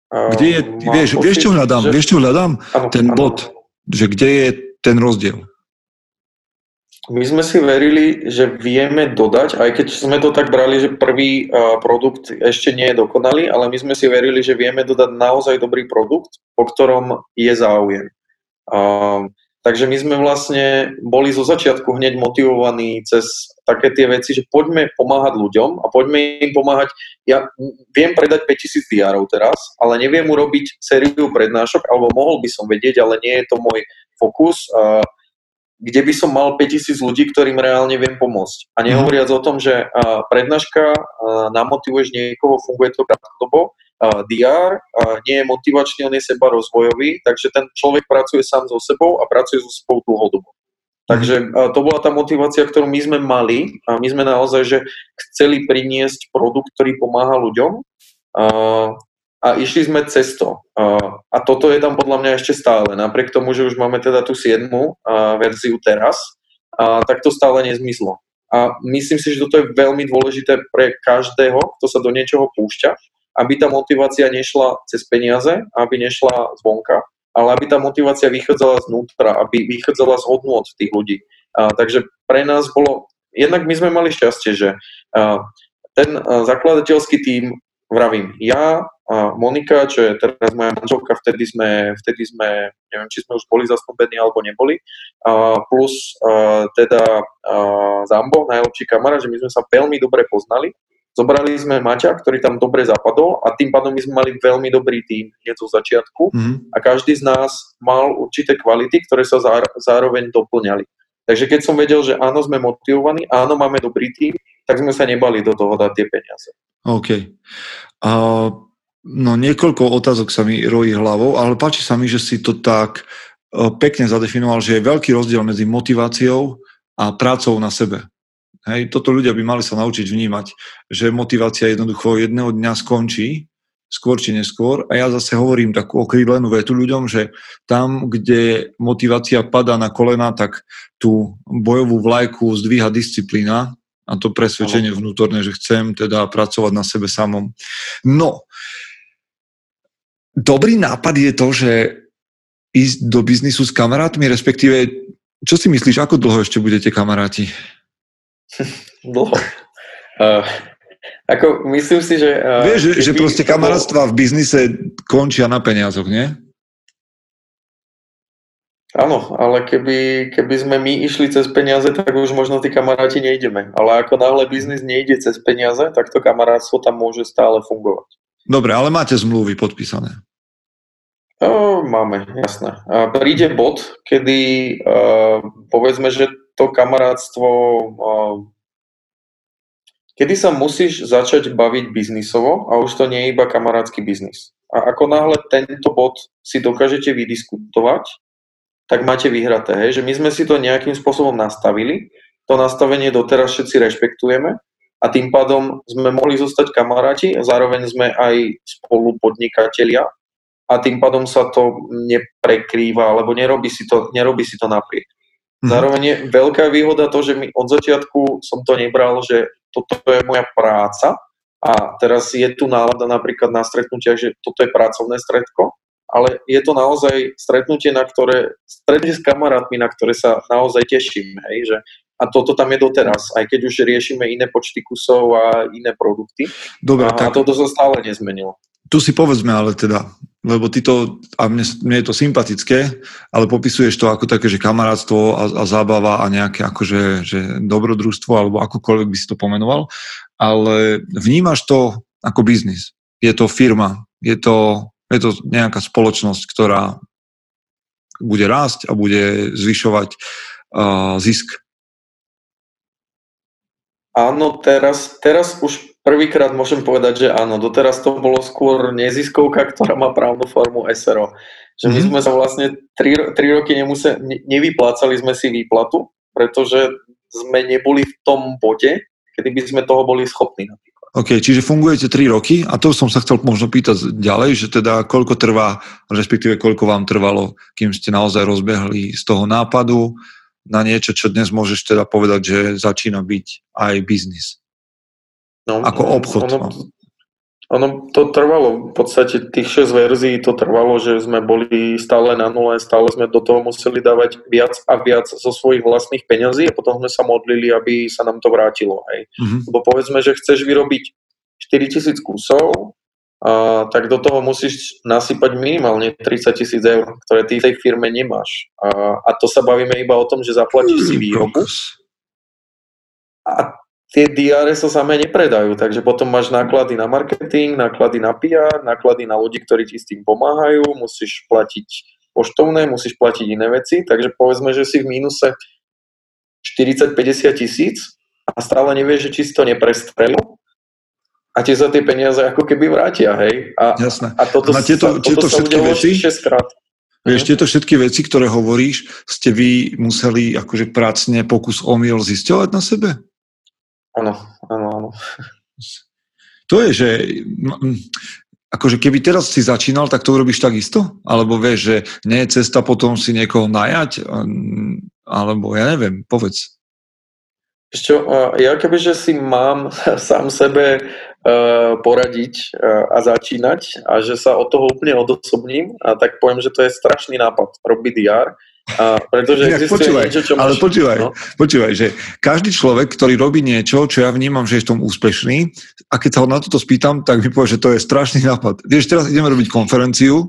Kde je, vieš, vieš, čo hľadám? Že... Vieš, čo hľadám? Ano, ten ano. bod. Že kde je ten rozdiel? My sme si verili, že vieme dodať, aj keď sme to tak brali, že prvý uh, produkt ešte nie je dokonalý, ale my sme si verili, že vieme dodať naozaj dobrý produkt, po ktorom je záujem. Uh, Takže my sme vlastne boli zo začiatku hneď motivovaní cez také tie veci, že poďme pomáhať ľuďom a poďme im pomáhať. Ja viem predať 5000 diárov teraz, ale neviem urobiť sériu prednášok, alebo mohol by som vedieť, ale nie je to môj fokus, kde by som mal 5000 ľudí, ktorým reálne viem pomôcť. A nehovoriac o tom, že prednáška namotivuješ niekoho, funguje to krátkodobo, DR nie je motivačný, on je seba rozvojový, takže ten človek pracuje sám so sebou a pracuje so sebou dlhodobo. Takže to bola tá motivácia, ktorú my sme mali a my sme naozaj, že chceli priniesť produkt, ktorý pomáha ľuďom a, a išli sme cesto. A, a toto je tam podľa mňa ešte stále. Napriek tomu, že už máme teda tú 7 verziu teraz, a, tak to stále nezmyslo. A myslím si, že toto je veľmi dôležité pre každého, kto sa do niečoho púšťa, aby tá motivácia nešla cez peniaze, aby nešla zvonka, ale aby tá motivácia vychádzala znútra, aby vychádzala z hodnôt tých ľudí. A, takže pre nás bolo, jednak my sme mali šťastie, že a, ten a, zakladateľský tím, vravím, ja, a Monika, čo je teraz moja manželka, vtedy sme, vtedy sme, neviem, či sme už boli zastúpení alebo neboli, a, plus a, teda a, Zambo, najlepší kamarát, že my sme sa veľmi dobre poznali Zobrali sme Maťa, ktorý tam dobre zapadol a tým pádom my sme mali veľmi dobrý tým hneď zo začiatku mm-hmm. a každý z nás mal určité kvality, ktoré sa zároveň doplňali. Takže keď som vedel, že áno, sme motivovaní, áno, máme dobrý tým, tak sme sa nebali do toho dať tie peniaze. OK. Uh, no niekoľko otázok sa mi rojí hlavou, ale páči sa mi, že si to tak uh, pekne zadefinoval, že je veľký rozdiel medzi motiváciou a prácou na sebe. Hej, toto ľudia by mali sa naučiť vnímať, že motivácia jednoducho jedného dňa skončí, skôr či neskôr. A ja zase hovorím takú okrídlenú vetu ľuďom, že tam, kde motivácia padá na kolena, tak tú bojovú vlajku zdvíha disciplína a to presvedčenie vnútorné, že chcem teda pracovať na sebe samom. No, dobrý nápad je to, že ísť do biznisu s kamarátmi, respektíve, čo si myslíš, ako dlho ešte budete kamaráti? <laughs> Dlho. Uh, ako, myslím si, že... Uh, Vieš, že, že proste kamarátstva v biznise končia na peniazoch, nie? Áno, ale keby, keby sme my išli cez peniaze, tak už možno tí kamaráti nejdeme. Ale ako náhle biznis nejde cez peniaze, tak to kamarátstvo tam môže stále fungovať. Dobre, ale máte zmluvy podpísané. No, máme, jasné. A príde bod, kedy uh, povedzme, že to kamarátstvo kedy sa musíš začať baviť biznisovo a už to nie je iba kamarátsky biznis. A ako náhle tento bod si dokážete vydiskutovať, tak máte vyhraté. Hej? Že my sme si to nejakým spôsobom nastavili, to nastavenie doteraz všetci rešpektujeme a tým pádom sme mohli zostať kamaráti, zároveň sme aj spolu podnikatelia a tým pádom sa to neprekrýva, alebo nerobí si to, nerobí si to napriek. Mhm. Zároveň je veľká výhoda to, že mi od začiatku som to nebral, že toto je moja práca a teraz je tu nálada napríklad na stretnutiach, že toto je pracovné stredko, ale je to naozaj stretnutie, na ktoré, stretnutie s kamarátmi, na ktoré sa naozaj teším, hej, že a toto tam je doteraz, aj keď už riešime iné počty kusov a iné produkty. Dobre, a, tak... a toto sa stále nezmenilo. Tu si povedzme ale teda, lebo ty to, a mne, mne je to sympatické, ale popisuješ to ako také, že kamarátstvo a, a zábava a nejaké akože že dobrodružstvo, alebo akokoľvek by si to pomenoval, ale vnímaš to ako biznis. Je to firma, je to je to nejaká spoločnosť, ktorá bude rásť a bude zvyšovať uh, zisk. Áno, teraz, teraz už prvýkrát môžem povedať, že áno. Doteraz to bolo skôr neziskovka, ktorá má právnu formu SRO. Že my mm-hmm. sme sa vlastne 3, 3 roky nemuse, ne, nevyplácali sme si výplatu, pretože sme neboli v tom bode, kedy by sme toho boli schopní. OK, čiže fungujete 3 roky a to som sa chcel možno pýtať ďalej, že teda koľko trvá, respektíve koľko vám trvalo, kým ste naozaj rozbehli z toho nápadu na niečo, čo dnes môžeš teda povedať, že začína byť aj biznis. No, ako obchod. Ono, no. ono to trvalo, v podstate tých 6 verzií to trvalo, že sme boli stále na nule, stále sme do toho museli dávať viac a viac zo svojich vlastných peňazí a potom sme sa modlili, aby sa nám to vrátilo. Hej. Mm-hmm. Lebo povedzme, že chceš vyrobiť 4000 kusov, a, tak do toho musíš nasypať minimálne 30 tisíc eur, ktoré ty v tej firme nemáš. A, a to sa bavíme iba o tom, že zaplatíš si výrobu a tie diáre sa samé nepredajú, takže potom máš náklady na marketing, náklady na PR, náklady na ľudí, ktorí ti s tým pomáhajú, musíš platiť poštovné, musíš platiť iné veci, takže povedzme, že si v mínuse 40-50 tisíc a stále nevieš, že či si to neprestrelil a ti sa tie peniaze ako keby vrátia, hej. A, Jasné. a toto, a tieto, sa, tieto toto všetky veci, 6 krát. Vieš, mhm. tieto všetky veci, ktoré hovoríš, ste vy museli akože pracne pokus omyl zisťovať na sebe? Áno, áno, áno. To je, že akože keby teraz si začínal, tak to urobíš takisto? Alebo vieš, že nie je cesta potom si niekoho najať? Alebo ja neviem, povedz. Čo, ja kebyže si mám <laughs> sám sebe uh, poradiť uh, a začínať a že sa od toho úplne odosobním, a tak poviem, že to je strašný nápad robiť DR, a pretože Inak, počúvaj, niečo, čo máš... Ale počúvaj, no? počúvaj, že každý človek, ktorý robí niečo, čo ja vnímam, že je v tom úspešný, a keď sa ho na toto spýtam, tak mi povie, že to je strašný nápad. Vieš, teraz ideme robiť konferenciu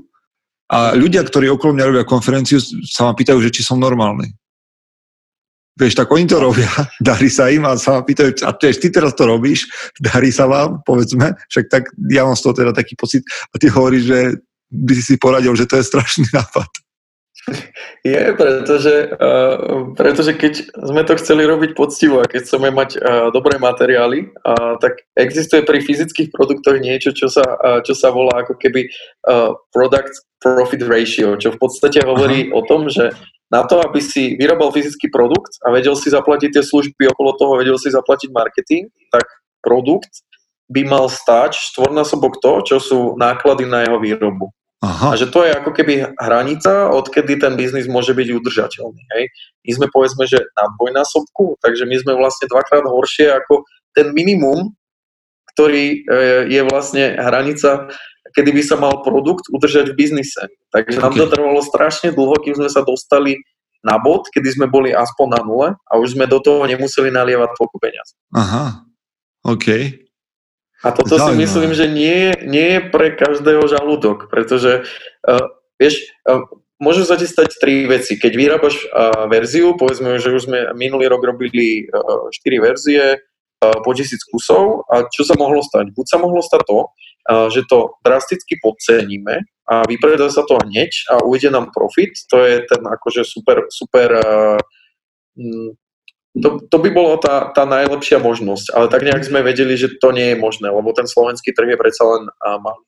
a ľudia, ktorí okolo mňa robia konferenciu, sa ma pýtajú, že či som normálny. Vieš, tak oni to robia, <laughs> darí sa im a sa ma pýtajú, a vieš, ty teraz to robíš, darí sa vám, povedzme, však tak ja mám z toho teda taký pocit a ty hovoríš, že by si si poradil, že to je strašný <laughs> nápad. Je, pretože, uh, pretože keď sme to chceli robiť poctivo a keď chceme mať uh, dobré materiály, uh, tak existuje pri fyzických produktoch niečo, čo sa, uh, čo sa volá ako keby uh, product profit ratio, čo v podstate hovorí Aha. o tom, že na to, aby si vyrobil fyzický produkt a vedel si zaplatiť tie služby okolo toho, vedel si zaplatiť marketing, tak produkt by mal stať štvornásobok to, čo sú náklady na jeho výrobu. Aha. A že to je ako keby hranica, odkedy ten biznis môže byť udržateľný. Hej. My sme povedzme, že na dvojnásobku, takže my sme vlastne dvakrát horšie ako ten minimum, ktorý e, je vlastne hranica kedy by sa mal produkt udržať v biznise. Takže okay. nám to trvalo strašne dlho, kým sme sa dostali na bod, kedy sme boli aspoň na nule a už sme do toho nemuseli nalievať toľko peniaz. Aha, OK. A toto Zaujímavé. si myslím, že nie, nie je pre každého žalúdok, pretože uh, vieš, uh, môžu sa ti stať tri veci. Keď vyrábaš uh, verziu, povedzme, že už sme minulý rok robili uh, 4 verzie po tisíc kusov a čo sa mohlo stať? Buď sa mohlo stať to, že to drasticky podceníme a vypredá sa to hneď a ujde nám profit, to je ten akože super, super to, to by bolo tá, tá najlepšia možnosť, ale tak nejak sme vedeli, že to nie je možné, lebo ten slovenský trh je predsa len malý.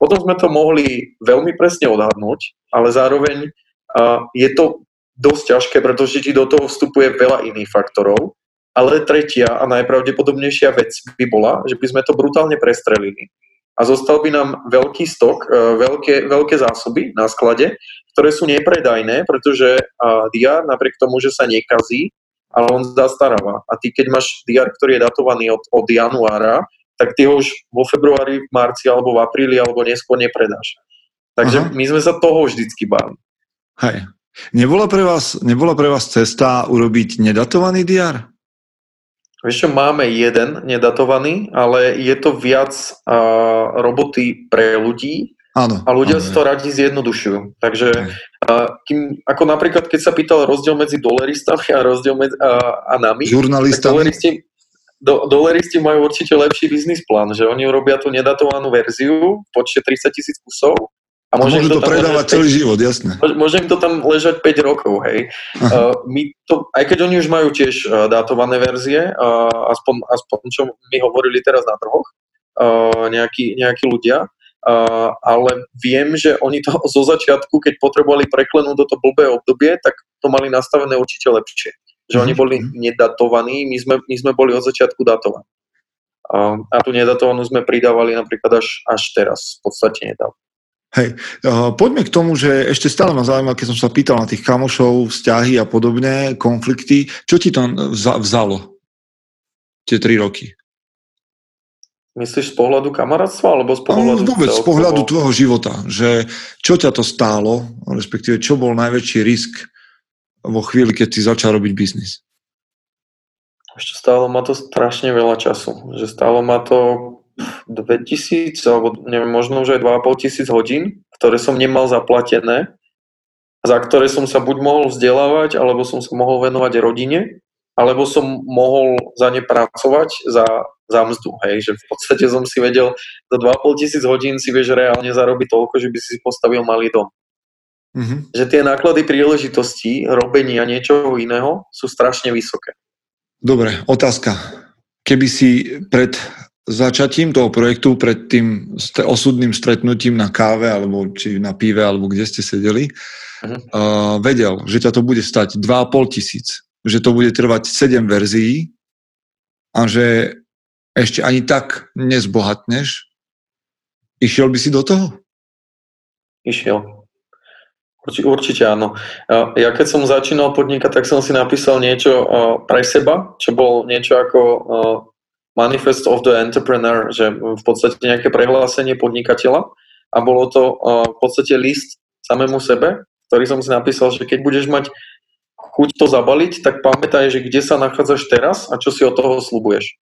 Potom sme to mohli veľmi presne odhadnúť, ale zároveň uh, je to dosť ťažké, pretože ti do toho vstupuje veľa iných faktorov. Ale tretia a najpravdepodobnejšia vec by bola, že by sme to brutálne prestrelili. A zostal by nám veľký stok, uh, veľké, veľké zásoby na sklade, ktoré sú nepredajné, pretože uh, DR napriek tomu, že sa nekazí, ale on zastaráva. A ty, keď máš DR, ktorý je datovaný od, od januára, tak ty ho už vo februári, v marci alebo v apríli alebo neskôr nepredáš. Takže Aha. my sme sa toho vždycky báli. Hej. Nebola pre, vás, nebola pre vás cesta urobiť nedatovaný DR? Vieš čo, máme jeden nedatovaný, ale je to viac uh, roboty pre ľudí áno, a ľudia áno, si to radi zjednodušujú. Takže kým, ako napríklad, keď sa pýtal rozdiel medzi doleristami a rozdiel medzi, uh, a nami, Žurnalistami? Tak doleristi, do, doleristi majú určite lepší biznis plán, že oni urobia tú nedatovanú verziu v počte 30 tisíc kusov a, a môžu to, to predávať celý 5, život, jasne. Môže im to tam ležať 5 rokov, hej. Uh, my to, aj keď oni už majú tiež uh, datované verzie, uh, aspoň, aspoň čo mi hovorili teraz na trhoch, uh, nejakí, nejakí ľudia, uh, ale viem, že oni to <laughs> zo začiatku, keď potrebovali preklenúť do to blbé obdobie, tak to mali nastavené určite lepšie že oni boli mhm. nedatovaní, my sme, my sme boli od začiatku datovaní. A, a tú nedatovanú sme pridávali napríklad až, až teraz, v podstate nedávno. Hej, uh, poďme k tomu, že ešte stále ma zaujíma, keď som sa pýtal na tých kamošov, vzťahy a podobne, konflikty. Čo ti to vzalo tie tri roky? Myslíš z pohľadu kamarátstva alebo z pohľadu... No, vôbec z pohľadu tvojho života, že čo ťa to stálo, respektíve čo bol najväčší risk vo chvíli, keď si začal robiť biznis? Ešte stálo ma to strašne veľa času. Že stálo ma to 2000, alebo neviem, možno už aj 2,5 tisíc hodín, ktoré som nemal zaplatené, za ktoré som sa buď mohol vzdelávať, alebo som sa mohol venovať rodine, alebo som mohol za ne pracovať za, za mzdu. Hej? Že v podstate som si vedel, za 2,5 tisíc hodín si vieš reálne zarobiť toľko, že by si postavil malý dom. Mm-hmm. Že tie náklady príležitosti, robenia niečoho iného sú strašne vysoké. Dobre, otázka. Keby si pred začatím toho projektu, pred tým osudným stretnutím na káve, alebo či na pive, alebo kde ste sedeli, uh-huh. uh, vedel, že ťa to bude stať 2,5 tisíc, že to bude trvať 7 verzií a že ešte ani tak nezbohatneš, išiel by si do toho? Išiel. Určite áno. Ja keď som začínal podnikať, tak som si napísal niečo pre seba, čo bol niečo ako Manifest of the Entrepreneur, že v podstate nejaké prehlásenie podnikateľa a bolo to v podstate list samému sebe, ktorý som si napísal, že keď budeš mať chuť to zabaliť, tak pamätaj, že kde sa nachádzaš teraz a čo si od toho slubuješ.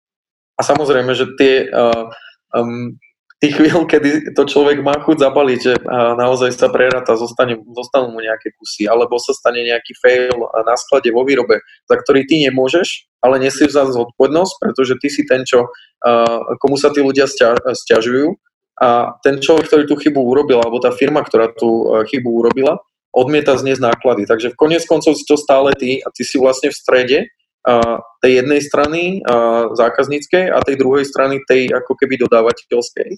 A samozrejme, že tie uh, um, tých chvíľ, kedy to človek má chuť zabaliť, že naozaj sa preráta, zostane, zostanú mu nejaké kusy, alebo sa stane nejaký fail na sklade vo výrobe, za ktorý ty nemôžeš, ale nesieš za zodpovednosť, pretože ty si ten, čo, komu sa tí ľudia stiažujú a ten človek, ktorý tú chybu urobil, alebo tá firma, ktorá tú chybu urobila, odmieta zniesť náklady. Takže v konec koncov si to stále ty a ty si vlastne v strede tej jednej strany zákazníckej a tej druhej strany tej ako keby dodávateľskej.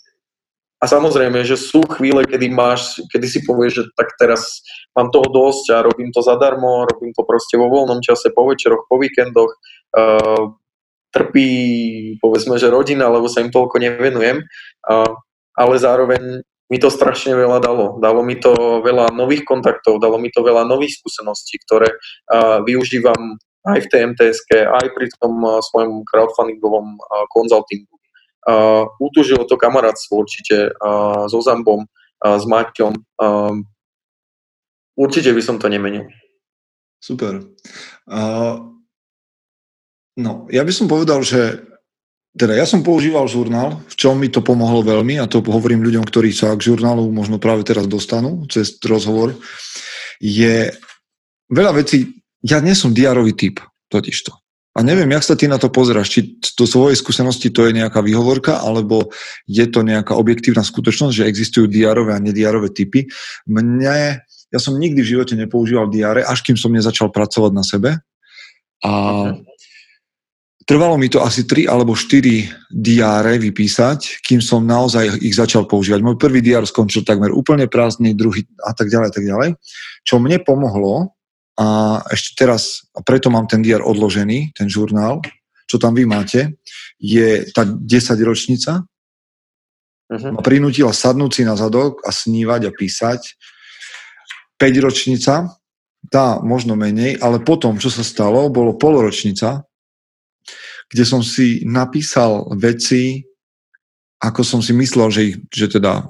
A samozrejme, že sú chvíle, kedy máš, kedy si povieš, že tak teraz mám toho dosť a robím to zadarmo, robím to proste vo voľnom čase, po večeroch, po víkendoch, uh, trpí, povedzme, že rodina, lebo sa im toľko nevenujem, ale zároveň mi to strašne veľa dalo. Dalo mi to veľa nových kontaktov, dalo mi to veľa nových skúseností, ktoré využívam aj v TMTS, aj pri tom uh, svojom crowdfundingovom uh, konzultingu. Uh, utužilo to kamarátstvo určite so Zambom, s Maťom. Určite by som to nemenil. Super. Uh, no, ja by som povedal, že teda ja som používal žurnál, v čom mi to pomohlo veľmi a to hovorím ľuďom, ktorí sa k žurnálu možno práve teraz dostanú cez rozhovor, je veľa vecí, ja nie som diarový typ, totižto. A neviem, jak sa ty na to pozeráš, či to svojej skúsenosti to je nejaká výhovorka, alebo je to nejaká objektívna skutočnosť, že existujú diarové a nediarové typy. Mne, ja som nikdy v živote nepoužíval diare, až kým som nezačal pracovať na sebe. A trvalo mi to asi 3 alebo 4 diáre vypísať, kým som naozaj ich začal používať. Môj prvý diár skončil takmer úplne prázdny, druhý a tak ďalej, a tak ďalej. Čo mne pomohlo, a ešte teraz, a preto mám ten diár odložený, ten žurnál, čo tam vy máte, je tá 10 ročnica. Uh-huh. Ma prinútila sadnúť si na zadok a snívať a písať. 5 ročnica, tá možno menej, ale potom, čo sa stalo, bolo poloročnica, kde som si napísal veci, ako som si myslel, že, ich, že teda,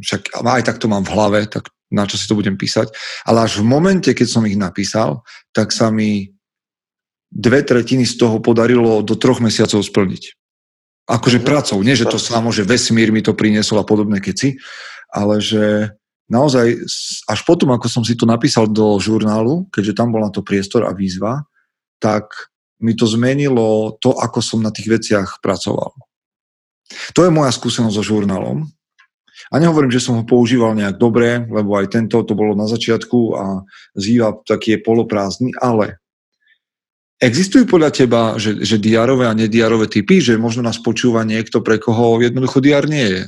však aj tak to mám v hlave, tak na čo si to budem písať. Ale až v momente, keď som ich napísal, tak sa mi dve tretiny z toho podarilo do troch mesiacov splniť. Akože mhm. pracou. Nie, že to samo, že vesmír mi to priniesol a podobné keci, ale že naozaj až potom, ako som si to napísal do žurnálu, keďže tam bol na to priestor a výzva, tak mi to zmenilo to, ako som na tých veciach pracoval. To je moja skúsenosť so žurnálom. A nehovorím, že som ho používal nejak dobre, lebo aj tento to bolo na začiatku a zýva taký je poloprázdny, ale existujú podľa teba, že, že diárové a nediárové typy, že možno nás počúva niekto, pre koho jednoducho diár nie je?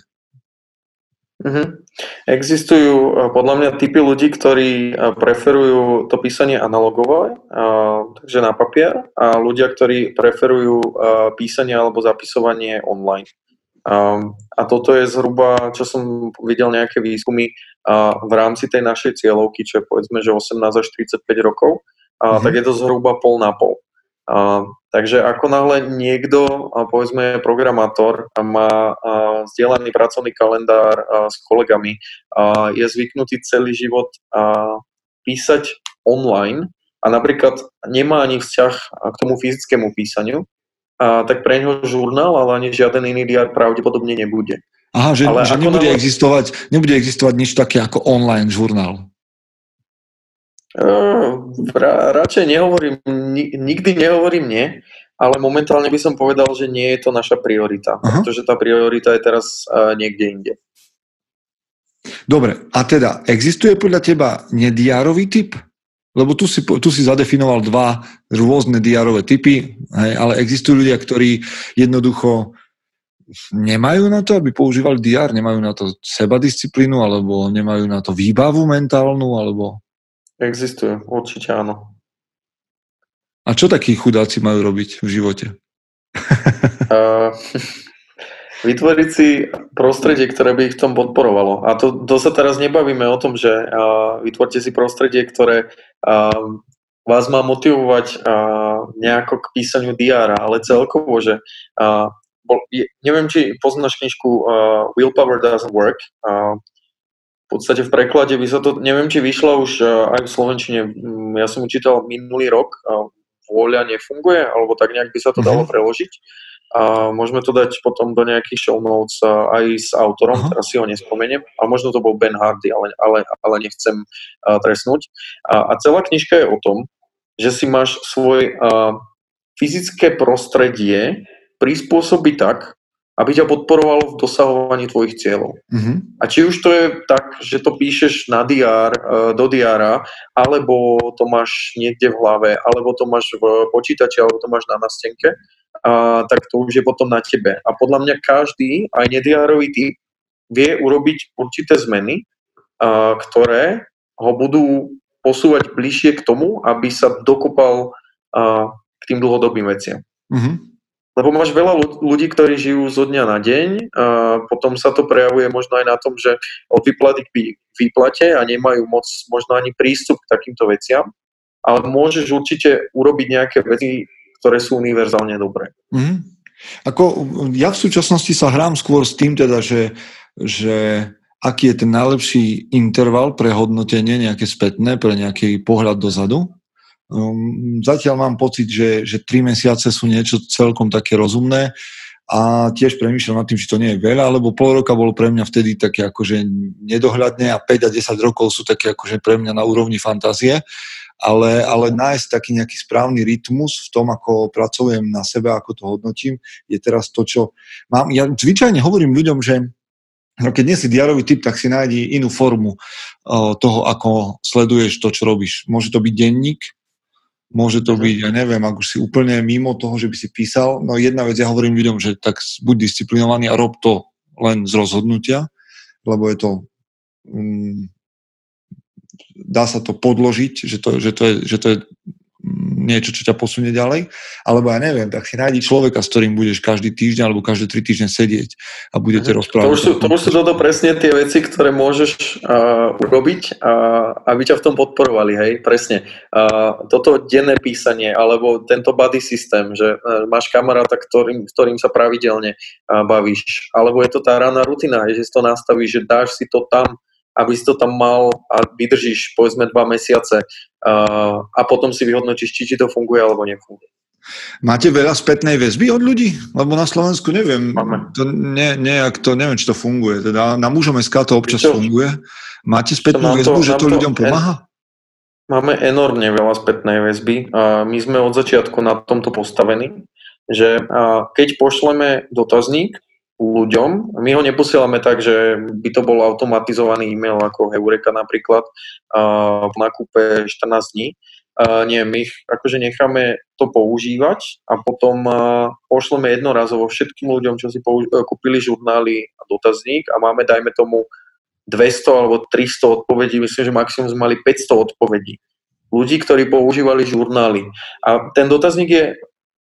Mm-hmm. Existujú eh, podľa mňa typy ľudí, ktorí eh, preferujú to písanie analogové, eh, takže na papier, a ľudia, ktorí preferujú písanie alebo zapisovanie online. A toto je zhruba, čo som videl nejaké výskumy v rámci tej našej cieľovky, čo je povedzme, že 18 až 35 rokov, mm-hmm. tak je to zhruba pol na pol. A, takže ako náhle niekto, a povedzme programátor má a, zdieľaný pracovný kalendár a, s kolegami, a, je zvyknutý celý život a, písať online a napríklad nemá ani vzťah k tomu fyzickému písaniu, a, tak pre neho žurnál, ale ani žiaden iný diár pravdepodobne nebude. Aha, že, ale že nebude, náhle... existovať, nebude existovať nič také ako online žurnál. Uh, ra, radšej nehovorím, ni, nikdy nehovorím nie, ale momentálne by som povedal, že nie je to naša priorita, Aha. pretože tá priorita je teraz uh, niekde inde. Dobre, a teda existuje podľa teba nediárový typ? Lebo tu si, tu si zadefinoval dva rôzne diárové typy, hej, ale existujú ľudia, ktorí jednoducho nemajú na to, aby používali diár, nemajú na to sebadisciplínu, alebo nemajú na to výbavu mentálnu, alebo... Existuje, určite áno. A čo takí chudáci majú robiť v živote? uh, <laughs> <laughs> vytvoriť si prostredie, ktoré by ich v tom podporovalo. A to, to sa teraz nebavíme o tom, že uh, vytvorte si prostredie, ktoré uh, vás má motivovať uh, nejako k písaniu diára, ale celkovo, že uh, bol, je, neviem, či poznáš knižku uh, Willpower Doesn't Work. Uh, v podstate v preklade by sa to, neviem, či vyšla už uh, aj v Slovenčine, um, ja som učítal minulý rok, uh, vôľa nefunguje, alebo tak nejak by sa to dalo mhm. preložiť. A môžeme to dať potom do nejakých show notes aj s autorom, uh-huh. teraz si ho nespomeniem. A možno to bol Ben Hardy, ale, ale, ale nechcem uh, trestnúť. A, a celá knižka je o tom, že si máš svoje uh, fyzické prostredie prispôsobiť tak, aby ťa podporovalo v dosahovaní tvojich cieľov. Mm-hmm. A či už to je tak, že to píšeš na diár, e, do diára, alebo to máš niekde v hlave, alebo to máš v počítači, alebo to máš na nastenke, a, tak to už je potom na tebe. A podľa mňa každý, aj nediárový typ, vie urobiť určité zmeny, a, ktoré ho budú posúvať bližšie k tomu, aby sa dokopal a, k tým dlhodobým veciam. Mm-hmm. Lebo máš veľa ľudí, ktorí žijú zo dňa na deň a potom sa to prejavuje možno aj na tom, že od výplaty k výplate a nemajú moc možno ani prístup k takýmto veciam, ale môžeš určite urobiť nejaké veci, ktoré sú univerzálne dobré. Mm-hmm. Ako, ja v súčasnosti sa hrám skôr s tým teda, že, že aký je ten najlepší interval pre hodnotenie nejaké spätné, pre nejaký pohľad dozadu Um, zatiaľ mám pocit, že, že 3 mesiace sú niečo celkom také rozumné a tiež premýšľam nad tým, či to nie je veľa, lebo pol roka bolo pre mňa vtedy také akože nedohľadné a 5 a 10 rokov sú také akože pre mňa na úrovni fantázie, ale, ale nájsť taký nejaký správny rytmus v tom, ako pracujem na sebe, ako to hodnotím, je teraz to, čo mám. Ja zvyčajne hovorím ľuďom, že No keď nie si diarový typ, tak si nájdi inú formu uh, toho, ako sleduješ to, čo robíš. Môže to byť denník, Môže to mhm. byť, ja neviem, ak už si úplne mimo toho, že by si písal. No jedna vec, ja hovorím ľuďom, že tak buď disciplinovaný a rob to len z rozhodnutia, lebo je to um, dá sa to podložiť, že to, že to, je, že to je niečo, čo ťa posunie ďalej, alebo ja neviem, tak si nájdi človeka, s ktorým budeš každý týždeň alebo každé tri týždne sedieť a budete mhm. rozprávať. To už sú, to už sú toto presne tie veci, ktoré môžeš uh, urobiť, uh, aby ťa v tom podporovali, hej, presne. Uh, toto denné písanie, alebo tento body systém, že uh, máš kamaráta, ktorým, ktorým sa pravidelne uh, bavíš, alebo je to tá rána rutina, hej, že si to nastavíš, že dáš si to tam, aby si to tam mal a vydržíš povedzme dva mesiace uh, a potom si vyhodnotíš, či ti to funguje alebo nefunguje. Máte veľa spätnej väzby od ľudí? Lebo na Slovensku neviem, Máme. to ne, nejak to, neviem, či to funguje. Teda na mužom SK to občas funguje. Máte spätnú väzbu, to, že to, to ľuďom pomáha? Máme enormne veľa spätnej väzby. My sme od začiatku na tomto postavení, že keď pošleme dotazník, ľuďom. My ho neposielame tak, že by to bol automatizovaný e-mail ako Heureka napríklad v nakupe 14 dní. Nie, my ich akože necháme to používať a potom pošleme jednorazovo všetkým ľuďom, čo si použ- kúpili žurnály a dotazník a máme, dajme tomu, 200 alebo 300 odpovedí, myslím, že maximum sme mali 500 odpovedí. Ľudí, ktorí používali žurnály. A ten dotazník je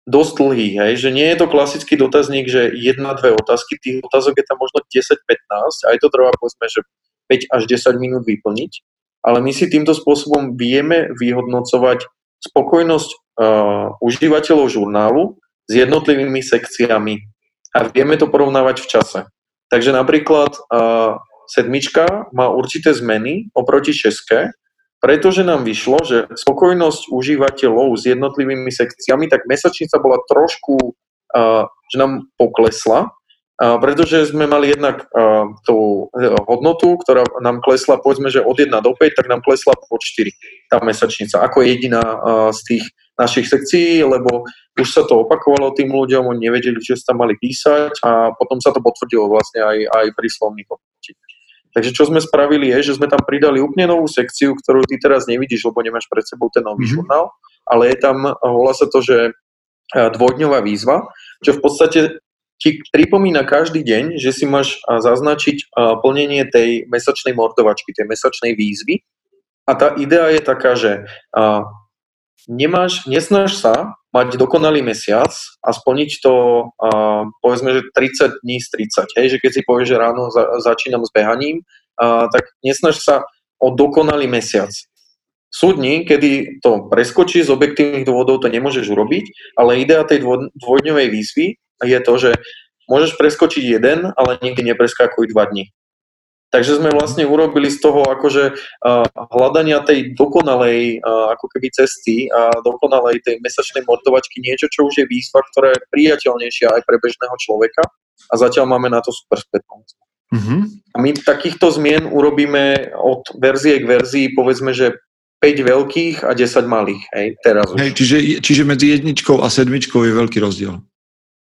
dosť dlhý, hej, že nie je to klasický dotazník, že jedna, dve otázky, tých otázok je tam možno 10-15, aj to trvá povedzme, že 5 až 10 minút vyplniť, ale my si týmto spôsobom vieme vyhodnocovať spokojnosť uh, užívateľov žurnálu s jednotlivými sekciami a vieme to porovnávať v čase. Takže napríklad uh, sedmička má určité zmeny oproti šeske, pretože nám vyšlo, že spokojnosť užívateľov s jednotlivými sekciami, tak mesačnica bola trošku, že nám poklesla, pretože sme mali jednak tú hodnotu, ktorá nám klesla, povedzme, že od 1 do 5, tak nám klesla po 4 tá mesačnica, ako jediná z tých našich sekcií, lebo už sa to opakovalo tým ľuďom, oni nevedeli, čo sa tam mali písať a potom sa to potvrdilo vlastne aj, aj pri slovných Takže čo sme spravili je, že sme tam pridali úplne novú sekciu, ktorú ty teraz nevidíš, lebo nemáš pred sebou ten nový mm-hmm. žurnál, ale je tam, volá sa to, že dvojdňová výzva, čo v podstate ti pripomína každý deň, že si máš zaznačiť plnenie tej mesačnej mordovačky, tej mesačnej výzvy. A tá idea je taká, že nemáš, nesnaž sa mať dokonalý mesiac a splniť to, uh, povedzme, že 30 dní z 30. Hej, že keď si povieš, že ráno za, začínam s behaním, uh, tak nesnaž sa o dokonalý mesiac. Sú dní, kedy to preskočí, z objektívnych dôvodov to nemôžeš urobiť, ale idea tej dvojdňovej výzvy je to, že môžeš preskočiť jeden, ale nikdy nepreskakuj dva dní. Takže sme vlastne urobili z toho akože uh, hľadania tej dokonalej uh, ako keby cesty a dokonalej tej mesačnej mordovačky niečo, čo už je výzva, ktorá je priateľnejšia aj pre bežného človeka a zatiaľ máme na to super spätnú. Mm-hmm. A my takýchto zmien urobíme od verzie k verzii, povedzme, že 5 veľkých a 10 malých, hej, teraz už. Hej, čiže, čiže medzi jedničkou a sedmičkou je veľký rozdiel.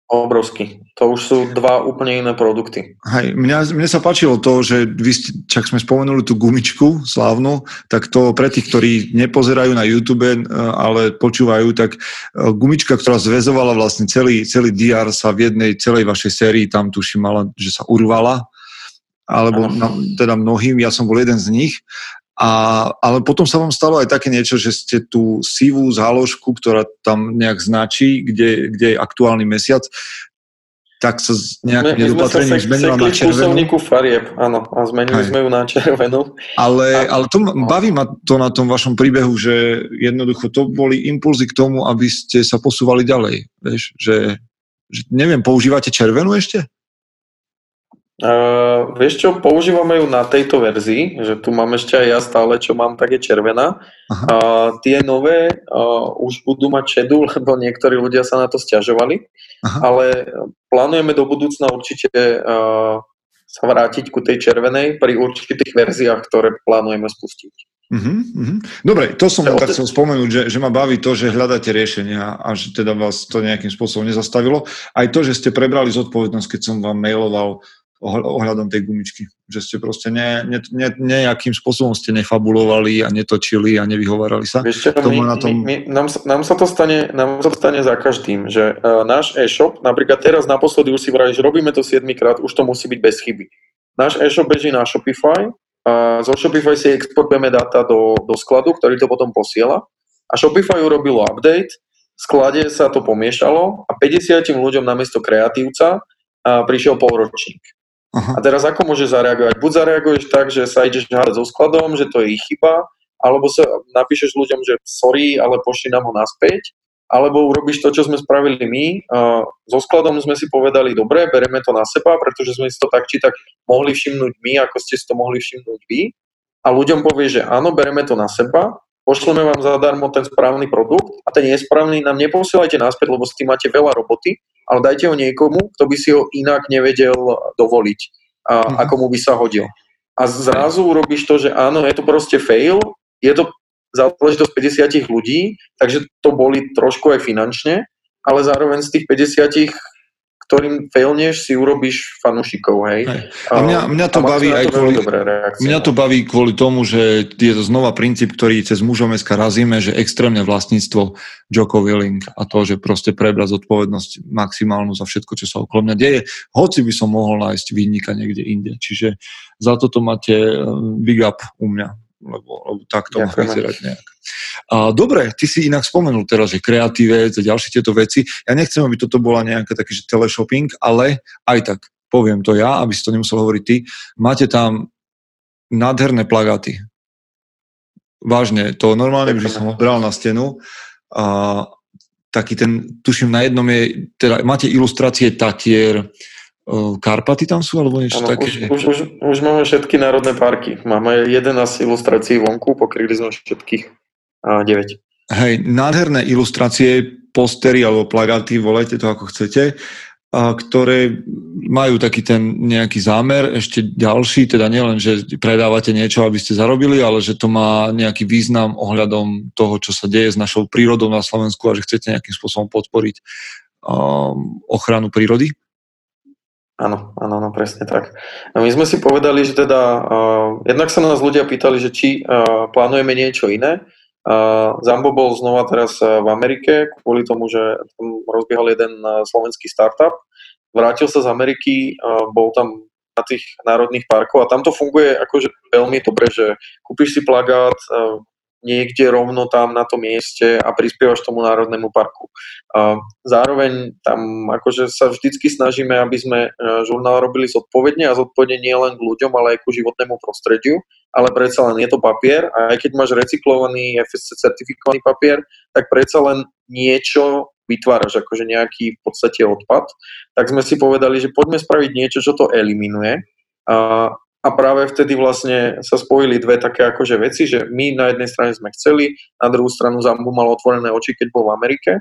Obrovský. To už sú dva úplne iné produkty. Hej, mňa, mne sa páčilo to, že vy ste, čak sme spomenuli tú gumičku slávnu, tak to pre tých, ktorí nepozerajú na YouTube, eh, ale počúvajú, tak eh, gumička, ktorá zväzovala vlastne celý, celý DR sa v jednej celej vašej sérii, tam tuším mala, že sa urvala, alebo na, teda mnohým, ja som bol jeden z nich a, ale potom sa vám stalo aj také niečo, že ste tú sivú záložku, ktorá tam nejak značí, kde, kde je aktuálny mesiac, tak sa nejakým nedopatrením zmenila na červenú. farieb, áno, a zmenili Aj. sme ju na červenú. Ale, a, ale to, no. baví ma to na tom vašom príbehu, že jednoducho to boli impulzy k tomu, aby ste sa posúvali ďalej. Vieš, že, že neviem, používate červenú ešte? Uh, vieš čo, používame ju na tejto verzii, že tu mám ešte aj ja stále, čo mám, tak je červená. Uh, tie nové uh, už budú mať šedú, <laughs> lebo niektorí ľudia sa na to stiažovali, Aha. ale plánujeme do budúcna určite uh, sa vrátiť ku tej červenej pri určitých verziách, ktoré plánujeme spustiť. Uh-huh, uh-huh. Dobre, to som tak chcel spomenúť, že, že ma baví to, že hľadáte riešenia a že teda vás to nejakým spôsobom nezastavilo. Aj to, že ste prebrali zodpovednosť, keď som vám mailoval ohľadom tej gumičky. Že ste proste ne, ne, ne, nejakým spôsobom ste nefabulovali a netočili a nevyhovárali sa. Vieš čo, my, na tom... my, my, nám, nám, sa to stane, nám sa to stane za každým, že uh, náš e-shop, napríklad teraz naposledy už si že robíme to 7 krát, už to musí byť bez chyby. Náš e-shop beží na Shopify a zo Shopify si exportujeme data do, do skladu, ktorý to potom posiela a Shopify urobilo update, v sklade sa to pomiešalo a 50 ľuďom namiesto kreatívca a prišiel polročník. Aha. A teraz ako môže zareagovať? Buď zareaguješ tak, že sa ideš hádať so skladom, že to je ich chyba, alebo sa napíšeš ľuďom, že sorry, ale pošli nám ho naspäť, alebo urobíš to, čo sme spravili my. So skladom sme si povedali, dobre, bereme to na seba, pretože sme si to tak či tak mohli všimnúť my, ako ste si to mohli všimnúť vy. A ľuďom povie, že áno, bereme to na seba, pošleme vám zadarmo ten správny produkt a ten nesprávny nám neposielajte naspäť, lebo s tým máte veľa roboty ale dajte ho niekomu, kto by si ho inak nevedel dovoliť a mm. ako mu by sa hodil. A zrazu urobíš to, že áno, je to proste fail, je to záležitosť 50 ľudí, takže to boli trošku aj finančne, ale zároveň z tých 50 ktorým failneš, si urobíš fanúšikov, hej. hej. A mňa, mňa to baví aj kvôli, mňa to baví kvôli tomu, že je to znova princíp, ktorý cez mužom SK razíme, že extrémne vlastníctvo Joko Willing a to, že proste prebrať zodpovednosť maximálnu za všetko, čo sa okolo mňa deje, hoci by som mohol nájsť výnika niekde inde. Čiže za toto máte eh, big up u mňa, lebo, lebo tak to má vyzerať nejak. A, dobre, ty si inak spomenul teraz, že kreatívec a ďalšie tieto veci. Ja nechcem, aby toto bola nejaká taký, že teleshopping, ale aj tak, poviem to ja, aby si to nemusel hovoriť ty. Máte tam nádherné plagáty. Vážne, to normálne by som ho bral na stenu. A, taký ten, tuším, na jednom je, teda máte ilustrácie Tatier, Karpaty tam sú, alebo niečo ano, také? Už, už, už, už máme všetky národné parky. Máme 11 ilustrácií vonku, pokryli sme všetkých 9. Hej, nádherné ilustrácie, postery alebo plagáty, volajte to ako chcete, ktoré majú taký ten nejaký zámer, ešte ďalší, teda nielen, že predávate niečo, aby ste zarobili, ale že to má nejaký význam ohľadom toho, čo sa deje s našou prírodou na Slovensku a že chcete nejakým spôsobom podporiť um, ochranu prírody. Áno, áno, áno, presne tak. A my sme si povedali, že teda, uh, jednak sa nás ľudia pýtali, že či uh, plánujeme niečo iné. Uh, Zambo bol znova teraz v Amerike kvôli tomu, že tam rozbiehal jeden uh, slovenský startup. Vrátil sa z Ameriky, uh, bol tam na tých národných parkov a tam to funguje akože veľmi dobre, že kúpiš si plagát, uh, niekde rovno tam na tom mieste a prispievaš tomu národnému parku. Zároveň tam akože sa vždycky snažíme, aby sme e, žurnál robili zodpovedne a zodpovedne nie len k ľuďom, ale aj ku životnému prostrediu, ale predsa len je to papier a aj keď máš recyklovaný FSC certifikovaný papier, tak predsa len niečo vytváraš, akože nejaký v podstate odpad, tak sme si povedali, že poďme spraviť niečo, čo to eliminuje. A a práve vtedy vlastne sa spojili dve také akože veci, že my na jednej strane sme chceli, na druhú stranu Zambu mal otvorené oči, keď bol v Amerike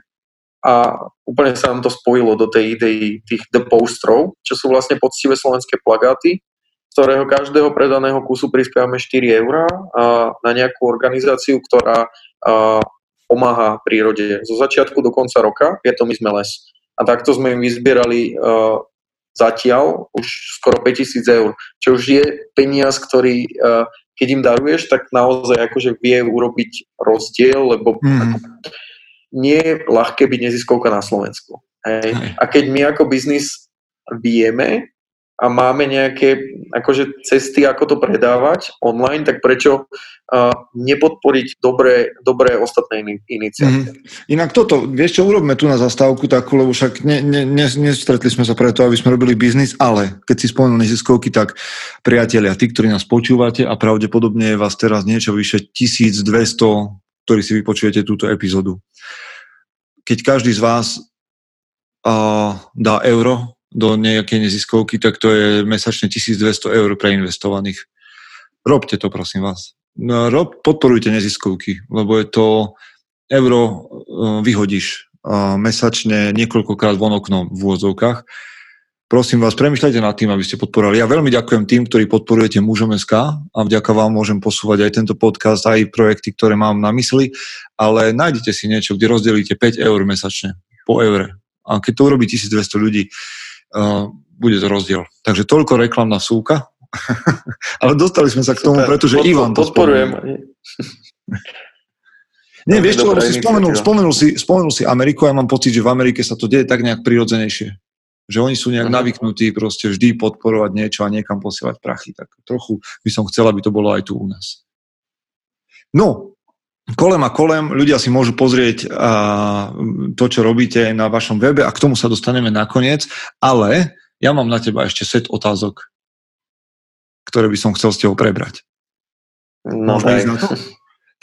a úplne sa nám to spojilo do tej idei tých The Postrov, čo sú vlastne poctivé slovenské plagáty, z ktorého každého predaného kusu prispievame 4 eurá na nejakú organizáciu, ktorá pomáha prírode. Zo začiatku do konca roka je to My sme les. A takto sme im vyzbierali zatiaľ už skoro 5000 eur, čo už je peniaz, ktorý uh, keď im daruješ, tak naozaj akože vie urobiť rozdiel, lebo mm. nie je ľahké byť neziskovka na Slovensku. Hej. A keď my ako biznis vieme, a máme nejaké akože cesty, ako to predávať online, tak prečo uh, nepodporiť dobré, dobré ostatné iniciatívy? Mm-hmm. Inak toto, vieš čo, urobme tu na zastávku takú, lebo však ne, ne, ne, nestretli sme sa preto, aby sme robili biznis, ale keď si spomenul neziskovky, tak priatelia, tí, ktorí nás počúvate a pravdepodobne je vás teraz niečo vyše 1200, ktorí si vypočujete túto epizódu. Keď každý z vás uh, dá euro do nejakej neziskovky, tak to je mesačne 1200 eur preinvestovaných. Robte to, prosím vás. No, rob, podporujte neziskovky, lebo je to euro e, vyhodíš mesačne niekoľkokrát von oknom v úvodzovkách. Prosím vás, premyšľajte nad tým, aby ste podporovali. Ja veľmi ďakujem tým, ktorí podporujete mužom SK a vďaka vám môžem posúvať aj tento podcast, aj projekty, ktoré mám na mysli, ale nájdete si niečo, kde rozdelíte 5 eur mesačne, po eure. A keď to urobí 1200 ľudí, bude to rozdiel. Takže toľko reklamná súka. <laughs> Ale dostali sme sa k tomu, pretože Pod, Ivan to Podporujem. Nie, vieš čo, si spomenul, spomenul, si, spomenul si Ameriku a ja mám pocit, že v Amerike sa to deje tak nejak prirodzenejšie. Že oni sú nejak navyknutí proste vždy podporovať niečo a niekam posielať prachy. Tak trochu by som chcel, aby to bolo aj tu u nás. No, kolem a kolem, ľudia si môžu pozrieť a, to, čo robíte na vašom webe a k tomu sa dostaneme nakoniec, ale ja mám na teba ešte set otázok, ktoré by som chcel s tebou prebrať. No, Môžeme ísť na to?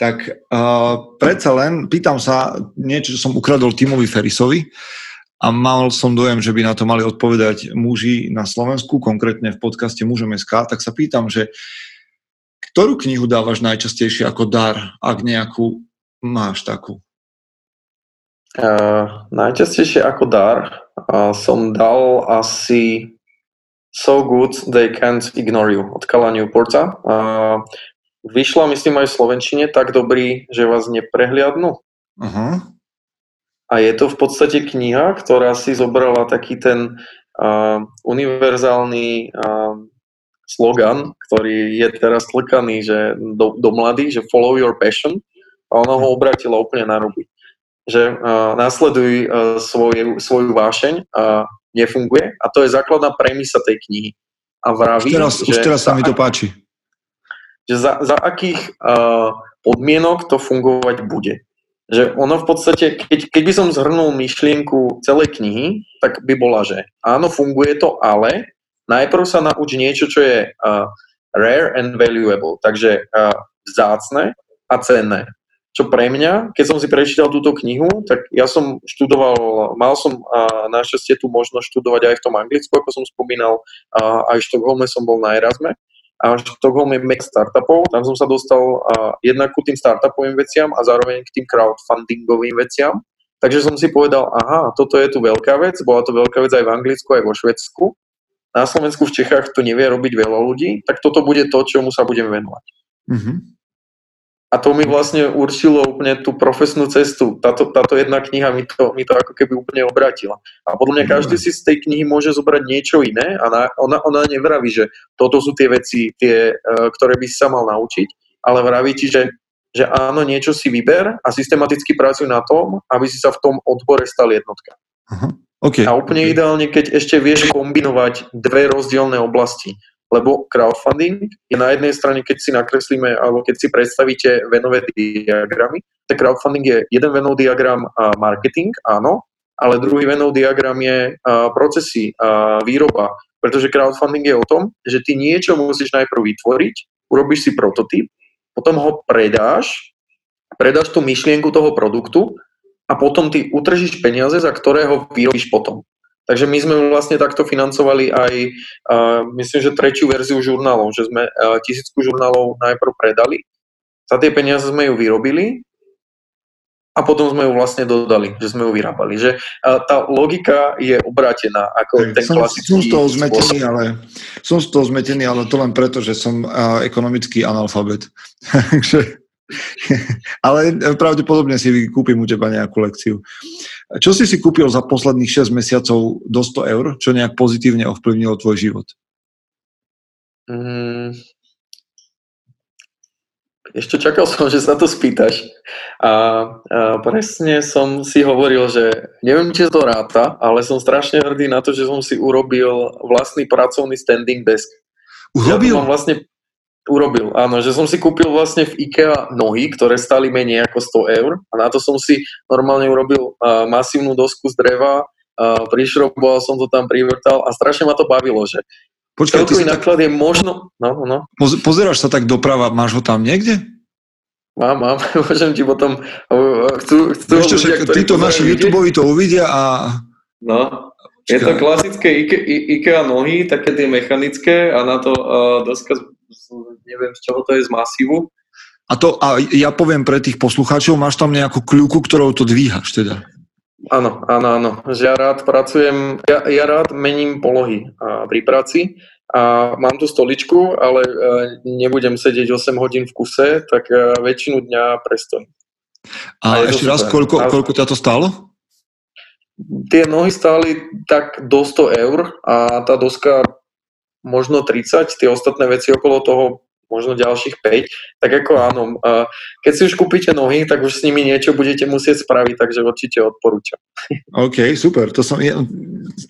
Tak uh, predsa len pýtam sa niečo, čo som ukradol Timovi Ferisovi a mal som dojem, že by na to mali odpovedať muži na Slovensku, konkrétne v podcaste Mužom SK, tak sa pýtam, že ktorú knihu dávaš najčastejšie ako dar, ak nejakú máš takú? Uh, najčastejšie ako dar uh, som dal asi So Good They Can't Ignore You od Kala Newporta. Uh, vyšla, myslím, aj v Slovenčine tak dobrý, že vás neprehliadnú. Uh-huh. A je to v podstate kniha, ktorá si zobrala taký ten uh, univerzálny uh, slogan, ktorý je teraz tlkaný že do, do mladých, že follow your passion a ono ho obratilo úplne na ruby. Že uh, následuj uh, svoj, svoju vášeň a nefunguje a to je základná premisa tej knihy. A vraví, už teraz, že už teraz sa mi to páči že za, za akých uh, podmienok to fungovať bude. Že ono v podstate, keď, keď by som zhrnul myšlienku celej knihy, tak by bola, že áno, funguje to, ale najprv sa nauč niečo, čo je uh, rare and valuable, takže uh, vzácne a cenné. Čo pre mňa, keď som si prečítal túto knihu, tak ja som študoval, mal som uh, našťastie tu možnosť študovať aj v tom Anglicku, ako som spomínal, uh, aj v Štokholme som bol na Erasme a Štokholm je startupov, tam som sa dostal uh, jednak ku tým startupovým veciam a zároveň k tým crowdfundingovým veciam. Takže som si povedal, aha, toto je tu veľká vec, bola to veľká vec aj v Anglicku, aj vo Švedsku. Na Slovensku, v Čechách to nevie robiť veľa ľudí, tak toto bude to, čomu sa budem venovať. Mm-hmm. A to mi vlastne určilo úplne tú profesnú cestu. Táto, táto jedna kniha mi to, mi to ako keby úplne obratila. A podľa mňa každý si z tej knihy môže zobrať niečo iné a na, ona, ona nevraví, že toto sú tie veci, tie, uh, ktoré by si sa mal naučiť, ale vraví ti, že, že áno, niečo si vyber a systematicky pracuj na tom, aby si sa v tom odbore stal jednotka. Uh-huh. Okay. A úplne okay. ideálne, keď ešte vieš kombinovať dve rozdielne oblasti lebo crowdfunding je na jednej strane, keď si nakreslíme alebo keď si predstavíte venové diagramy, tak crowdfunding je jeden venov diagram a marketing, áno, ale druhý venov diagram je a, procesy, a výroba, pretože crowdfunding je o tom, že ty niečo musíš najprv vytvoriť, urobíš si prototyp, potom ho predáš, predáš tú myšlienku toho produktu a potom ty utržíš peniaze, za ktoré ho vyrobíš potom. Takže my sme vlastne takto financovali aj, uh, myslím, že tretiu verziu žurnálov, že sme uh, tisícku žurnálov najprv predali, za tie peniaze sme ju vyrobili a potom sme ju vlastne dodali, že sme ju vyrábali. Že uh, tá logika je obrátená ako ten som, klasický Som z toho zmetený, ale, som z toho zmetený, ale to len preto, že som uh, ekonomický analfabet. <laughs> Takže <laughs> Ale pravdepodobne si kúpim u teba nejakú lekciu. Čo si si kúpil za posledných 6 mesiacov do 100 eur, čo nejak pozitívne ovplyvnilo tvoj život? Mm, ešte čakal som, že sa to spýtaš. A, a presne som si hovoril, že neviem, či to ráta, ale som strašne hrdý na to, že som si urobil vlastný pracovný standing desk. Urobil? Ja vlastne Urobil, áno, že som si kúpil vlastne v IKEA nohy, ktoré stali menej ako 100 eur. A na to som si normálne urobil uh, masívnu dosku z dreva, uh, prišroboval som to tam, privrtal a strašne ma to bavilo, že Počkaj, celkový náklad tak... je možno... No, no. Pozeráš sa tak doprava, máš ho tam niekde? Mám, mám, <laughs> môžem ti potom... Chcú, chcú Ešte však títo naši YouTube to uvidia a... No, je to klasické IKEA, IKEA nohy, také tie mechanické a na to uh, doska neviem z čoho to je, z masívu. A, to, a ja poviem pre tých poslucháčov, máš tam nejakú kľúku, ktorou to dvíhaš teda? Áno, áno, áno. Ja rád pracujem, ja, ja rád mením polohy a, pri práci a mám tu stoličku, ale a, nebudem sedieť 8 hodín v kuse, tak a, väčšinu dňa prestojím. A, a ešte raz, koľko, koľko ťa to stálo? tie nohy stáli tak do 100 eur a tá doska možno 30, tie ostatné veci okolo toho možno ďalších 5, tak ako áno, keď si už kúpite nohy, tak už s nimi niečo budete musieť spraviť, takže určite odporúčam. OK, super, to som,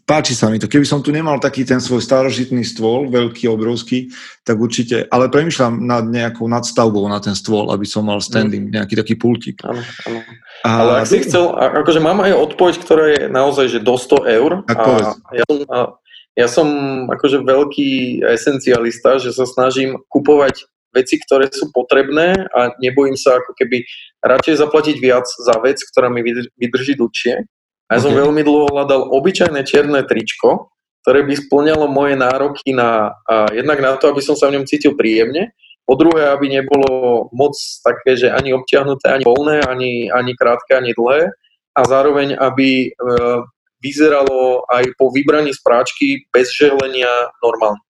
páči sa mi to. Keby som tu nemal taký ten svoj starožitný stôl, veľký, obrovský, tak určite, ale premyšľam nad nejakou nadstavbou na ten stôl, aby som mal standing, mm. nejaký taký pultík. Áno, áno. A, ale ak si chcel, akože mám aj odpoveď, ktorá je naozaj, že do 100 eur. Tak a ja som, ja som akože veľký esencialista, že sa snažím kupovať veci, ktoré sú potrebné a nebojím sa ako keby radšej zaplatiť viac za vec, ktorá mi vydrží dlhšie. A ja okay. som veľmi dlho hľadal obyčajné čierne tričko, ktoré by splňalo moje nároky na, a jednak na to, aby som sa v ňom cítil príjemne, po druhé, aby nebolo moc také, že ani obťahnuté, ani voľné, ani, ani krátke, ani dlhé a zároveň, aby e, vyzeralo aj po vybraní z práčky bez žehlenia normálne.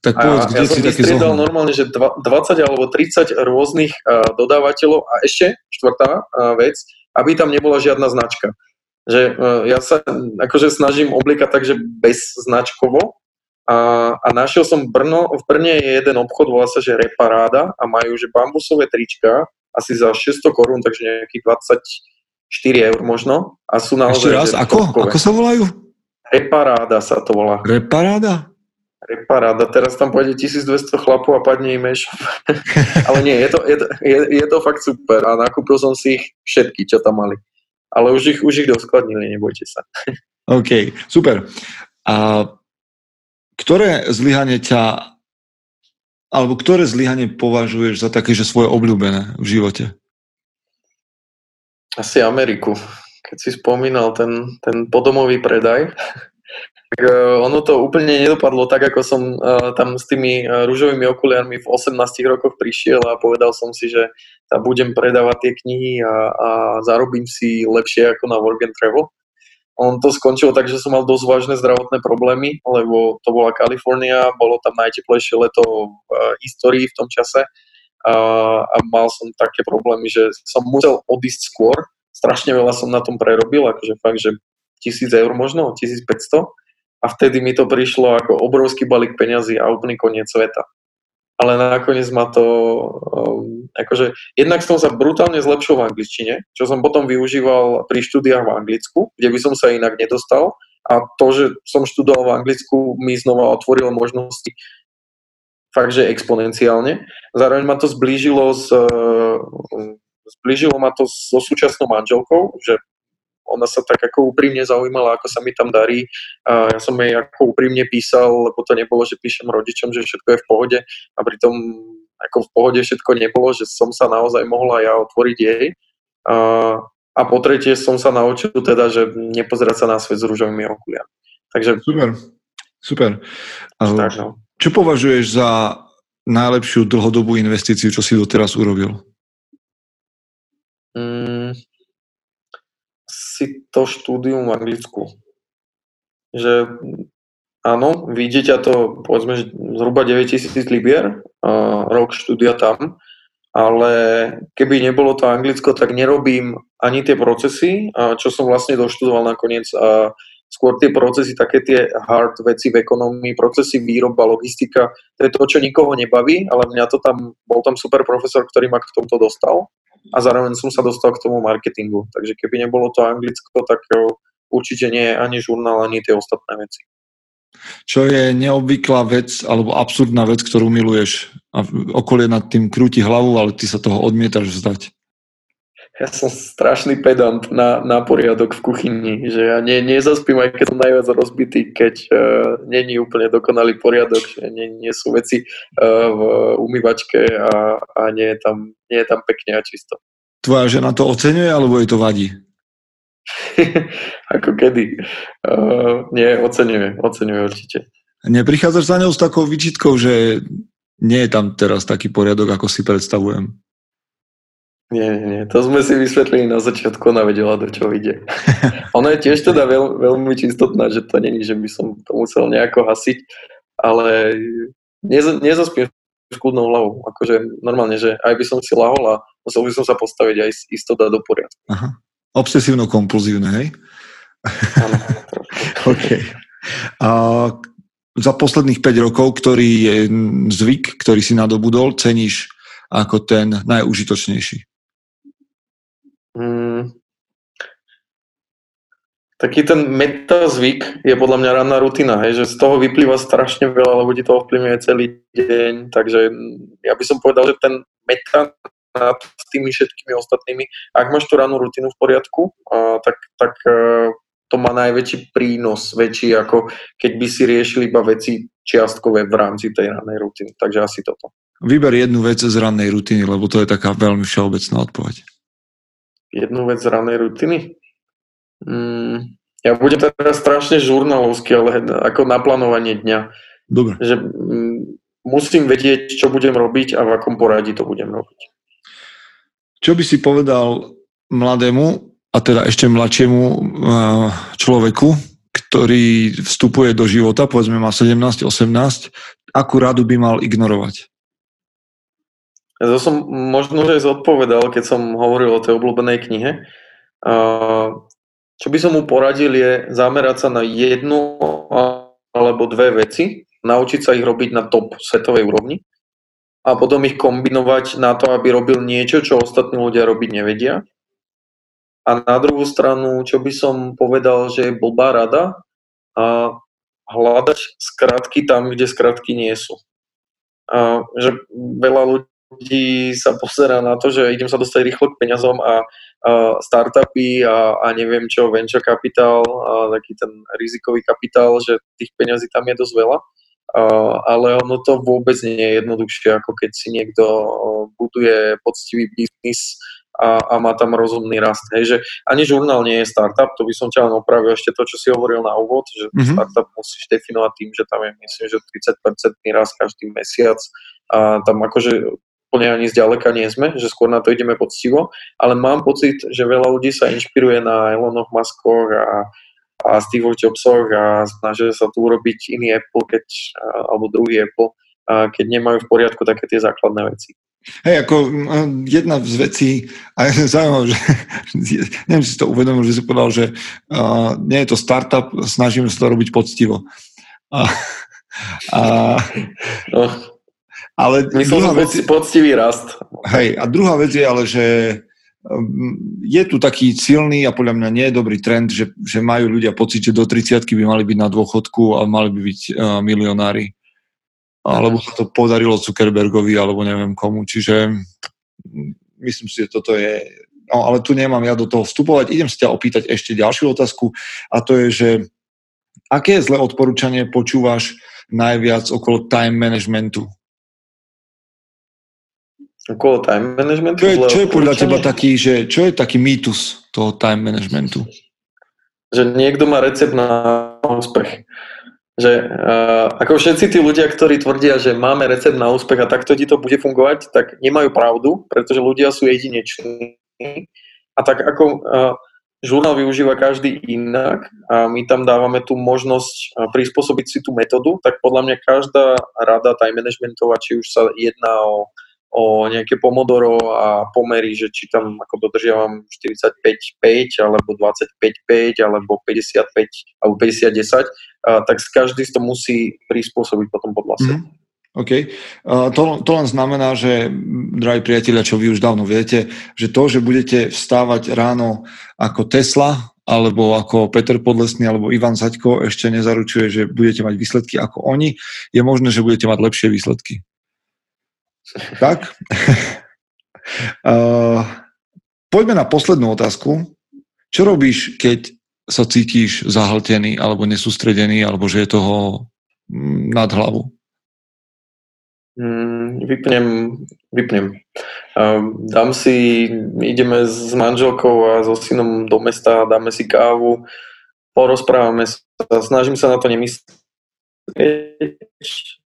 Tak povedz, kde ja si som vystriedal normálne, že 20 alebo 30 rôznych uh, dodávateľov a ešte štvrtá uh, vec, aby tam nebola žiadna značka. Že uh, ja sa akože snažím obliekať tak, že bez značkovo a, a našiel som Brno, v Brne je jeden obchod, volá sa, že Reparáda a majú, že bambusové trička asi za 600 korún, takže nejakých 20 4 eur možno. A sú naozaj... Ešte raz, ako? Ako sa volajú? Reparáda sa to volá. Reparáda? Reparáda. Teraz tam pôjde 1200 chlapov a padne im e-shop. <laughs> Ale nie, je to, je, to, je, je to fakt super a nakúpil som si ich všetky, čo tam mali. Ale už ich, už ich doskladnili, nebojte sa. <laughs> OK, super. A ktoré zlyhanie ťa alebo ktoré zlyhanie považuješ za také, že svoje obľúbené v živote? Asi Ameriku. Keď si spomínal ten, ten podomový predaj, <laughs> tak uh, ono to úplne nedopadlo tak, ako som uh, tam s tými uh, rúžovými okuliarmi v 18 rokoch prišiel a povedal som si, že tá budem predávať tie knihy a, a zarobím si lepšie ako na Work and Travel. On to skončilo tak, že som mal dosť vážne zdravotné problémy, lebo to bola Kalifornia, bolo tam najteplejšie leto v histórii v tom čase a, a mal som také problémy, že som musel odísť skôr. Strašne veľa som na tom prerobil, akože fakt, že tisíc eur možno, 1500 a vtedy mi to prišlo ako obrovský balík peňazí a úplný koniec sveta. Ale nakoniec ma to, um, akože jednak som sa brutálne zlepšil v angličtine, čo som potom využíval pri štúdiách v Anglicku, kde by som sa inak nedostal. A to, že som študoval v Anglicku, mi znova otvorilo možnosti fakt, že exponenciálne. Zároveň ma to zblížilo s, eh, zblížilo ma to so súčasnou manželkou, že ona sa tak ako úprimne zaujímala, ako sa mi tam darí. A ja som jej ako úprimne písal, lebo to nebolo, že píšem rodičom, že všetko je v pohode a pritom ako v pohode všetko nebolo, že som sa naozaj mohla ja otvoriť jej. A, a po tretie som sa naučil teda, že nepozerať sa na svet s rúžovými okuliami. Takže... Super, super. Tak, no. Čo považuješ za najlepšiu dlhodobú investíciu, čo si doteraz urobil? Mm, si to štúdium v Anglicku. Že áno, vyjde ťa to, povedzme, zhruba 9000 libier, uh, rok štúdia tam, ale keby nebolo to Anglicko, tak nerobím ani tie procesy, čo som vlastne doštudoval nakoniec uh, skôr tie procesy, také tie hard veci v ekonomii, procesy výroba, logistika, to je to, čo nikoho nebaví, ale mňa to tam, bol tam super profesor, ktorý ma k tomuto dostal a zároveň som sa dostal k tomu marketingu. Takže keby nebolo to anglicko, tak e, určite nie ani žurnál, ani tie ostatné veci. Čo je neobvyklá vec alebo absurdná vec, ktorú miluješ a okolie nad tým krúti hlavu, ale ty sa toho odmietaš vzdať? Ja som strašný pedant na, na poriadok v kuchyni, že ja nie, nezaspím, aj keď som najviac rozbitý, keď uh, není úplne dokonalý poriadok, že nie, nie sú veci uh, v umývačke a, a nie, je tam, nie je tam pekne a čisto. Tvoja žena to oceňuje, alebo jej to vadí? <laughs> Ako kedy? Uh, nie, oceňuje, oceňuje určite. Neprichádzaš za ňou s takou výčitkou, že nie je tam teraz taký poriadok, ako si predstavujem? Nie, nie, nie. To sme si vysvetlili na začiatku, ona vedela, do čo ide. <laughs> ona je tiež teda veľ, veľmi čistotná, že to není, že by som to musel nejako hasiť, ale nez, nezaspím s kľudnou hlavou. Akože normálne, že aj by som si lahol a musel by som sa postaviť aj isto dať do poriadku. Aha. Obsesívno-kompulzívne, hej? Áno, <laughs> OK. A za posledných 5 rokov, ktorý je zvyk, ktorý si nadobudol, ceníš ako ten najúžitočnejší? Mm, taký ten metazvyk je podľa mňa ranná rutina, hej, že z toho vyplýva strašne veľa, lebo ti to ovplyvňuje celý deň, takže ja by som povedal, že ten meta nad tými všetkými ostatnými, ak máš tú rannú rutinu v poriadku, uh, tak, tak uh, to má najväčší prínos, väčší ako keď by si riešil iba veci čiastkové v rámci tej rannej rutiny. Takže asi toto. Vyber jednu vec z rannej rutiny, lebo to je taká veľmi všeobecná odpoveď. Jednu vec z rannej rutiny? Mm, ja budem teraz strašne žurnalovský, ale ako naplánovanie dňa. Dobre. Že, mm, musím vedieť, čo budem robiť a v akom poradí to budem robiť. Čo by si povedal mladému a teda ešte mladšiemu eh, človeku, ktorý vstupuje do života, povedzme má 17-18, akú radu by mal ignorovať? Ja to som možno že zodpovedal, keď som hovoril o tej obľúbenej knihe. Čo by som mu poradil je zamerať sa na jednu alebo dve veci, naučiť sa ich robiť na top svetovej úrovni a potom ich kombinovať na to, aby robil niečo, čo ostatní ľudia robiť nevedia a na druhú stranu, čo by som povedal, že je blbá rada, a hľadať skratky tam, kde skratky nie sú. A, že veľa ľudí sa pozera na to, že idem sa dostať rýchlo k peňazom a, a startupy a, a neviem čo, venture capital, a taký ten rizikový kapitál, že tých peňazí tam je dosť veľa. Uh, ale ono to vôbec nie je jednoduchšie, ako keď si niekto buduje poctivý biznis a, a má tam rozumný rast. Hej, že ani žurnál nie je startup, to by som ťa len opravil ešte to, čo si hovoril na úvod, že mm-hmm. startup musíš definovať tým, že tam je myslím, že 30% rast každý mesiac a tam akože úplne ani zďaleka nie sme, že skôr na to ideme poctivo, ale mám pocit, že veľa ľudí sa inšpiruje na Elonoch Muskoch a, a Steve Jobsoch a snažia sa tu urobiť iný Apple, keď, alebo druhý Apple, keď nemajú v poriadku také tie základné veci. Hej, ako jedna z vecí, a je zaujímavé, že <laughs> neviem, si to uvedomil, že si povedal, že uh, nie je to startup, snažíme sa to robiť poctivo. A, a, no, ale myslím, že vec, poctivý rast. Hej, a druhá vec je ale, že je tu taký silný a podľa mňa nie je dobrý trend, že, že majú ľudia pocit, že do 30 by mali byť na dôchodku a mali by byť uh, milionári alebo sa to podarilo Zuckerbergovi, alebo neviem komu. Čiže myslím si, že toto je... No, ale tu nemám ja do toho vstupovať. Idem sa ťa opýtať ešte ďalšiu otázku a to je, že aké zlé odporúčanie počúvaš najviac okolo time managementu? Okolo time managementu? Čo je, čo je podľa teba taký, že čo je taký mýtus toho time managementu? Že niekto má recept na úspech že uh, ako všetci tí ľudia, ktorí tvrdia, že máme recept na úspech a takto ti to bude fungovať, tak nemajú pravdu, pretože ľudia sú jedineční. A tak ako uh, žurnál využíva každý inak a my tam dávame tú možnosť uh, prispôsobiť si tú metódu, tak podľa mňa každá rada time managementová, či už sa jedná o o nejaké pomodoro a pomery, že či tam ako dodržiavam 45-5 alebo 25-5 alebo 55 alebo 50-10, tak každý to musí prispôsobiť potom podľa seba. Mm. OK. To, to len znamená, že, drahí priatelia, čo vy už dávno viete, že to, že budete vstávať ráno ako Tesla, alebo ako Peter Podlesný, alebo Ivan Zaďko, ešte nezaručuje, že budete mať výsledky ako oni. Je možné, že budete mať lepšie výsledky. Tak? uh, <laughs> poďme na poslednú otázku. Čo robíš, keď sa cítiš zahltený alebo nesústredený, alebo že je toho mm, nad hlavu? Mm, vypnem, vypnem. Um, dám si, ideme s manželkou a so synom do mesta, dáme si kávu, porozprávame sa, snažím sa na to nemyslieť.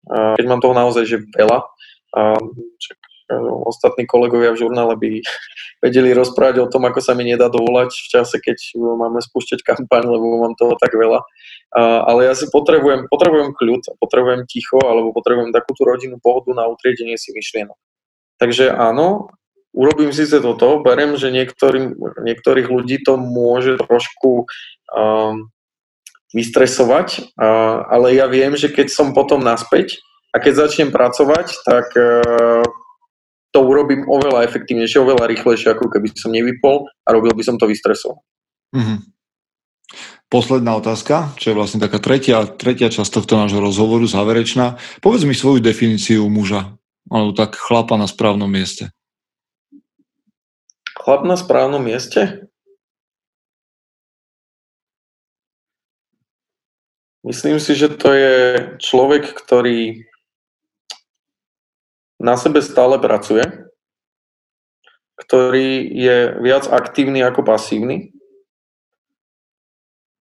Keď mám toho naozaj že veľa, a čak, e, ostatní kolegovia v žurnále by <laughs> vedeli rozprávať o tom, ako sa mi nedá dovolať v čase, keď máme spúšťať kampaň, lebo mám toho tak veľa. Ale ja si potrebujem, potrebujem kľud, potrebujem ticho, alebo potrebujem takúto rodinnú pohodu na utriedenie si myšlienok. Takže áno, urobím si sa toto, berem, že niektorým, niektorých ľudí to môže trošku um, vystresovať, uh, ale ja viem, že keď som potom naspäť a keď začnem pracovať, tak uh, to urobím oveľa efektívnejšie, oveľa rýchlejšie, ako keby som nevypol a robil by som to vystresov. Mm-hmm. Posledná otázka, čo je vlastne taká tretia, tretia časť tohto nášho rozhovoru, záverečná. Povedz mi svoju definíciu muža, alebo tak chlapa na správnom mieste. Chlap na správnom mieste? Myslím si, že to je človek, ktorý na sebe stále pracuje, ktorý je viac aktívny ako pasívny,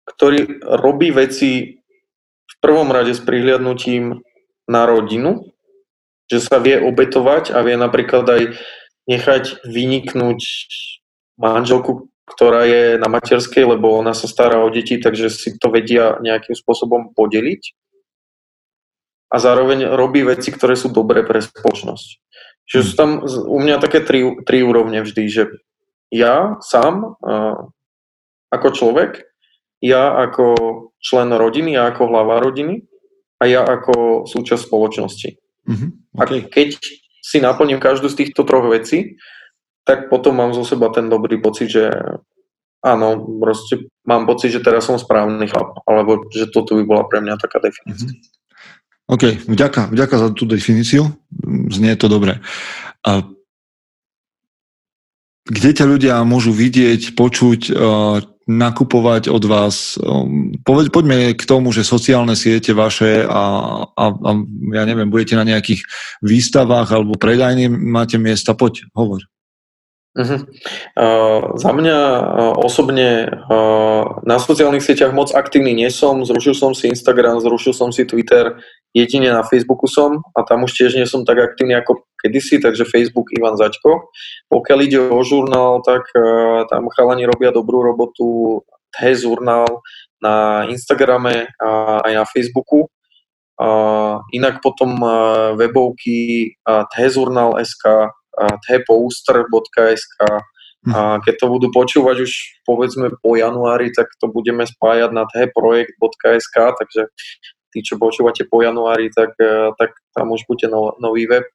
ktorý robí veci v prvom rade s prihliadnutím na rodinu, že sa vie obetovať a vie napríklad aj nechať vyniknúť manželku, ktorá je na materskej, lebo ona sa stará o deti, takže si to vedia nejakým spôsobom podeliť a zároveň robí veci, ktoré sú dobré pre spoločnosť. Čiže sú tam u mňa také tri, tri úrovne vždy, že ja sám ako človek, ja ako člen rodiny, ja ako hlava rodiny a ja ako súčasť spoločnosti. Mm-hmm. Okay. A keď si naplním každú z týchto troch vecí, tak potom mám zo seba ten dobrý pocit, že áno, proste mám pocit, že teraz som správny chlap, alebo že toto by bola pre mňa taká definícia. Mm-hmm. OK, vďaka, vďaka za tú definíciu. Znie to dobre. A kde ťa ľudia môžu vidieť, počuť, nakupovať od vás? Poď, poďme k tomu, že sociálne siete vaše a, a, a ja neviem, budete na nejakých výstavách alebo predajní, máte miesta, poď, hovor. Uh-huh. Uh, za mňa uh, osobne uh, na sociálnych sieťach moc aktívny nie som, zrušil som si Instagram, zrušil som si Twitter, jedine na Facebooku som a tam už tiež nie som tak aktívny ako kedysi, takže Facebook Ivan Zaďko. Pokiaľ ide o žurnál, tak uh, tam chalani robia dobrú robotu, T-žurnál na Instagrame a aj na Facebooku. Uh, inak potom uh, webovky uh, T-žurnál.sk thpouster.sk a hm. keď to budú počúvať už povedzme po januári, tak to budeme spájať na thprojekt.sk, takže tí, čo počúvate po januári, tak, e, tak tam už bude no, nový web.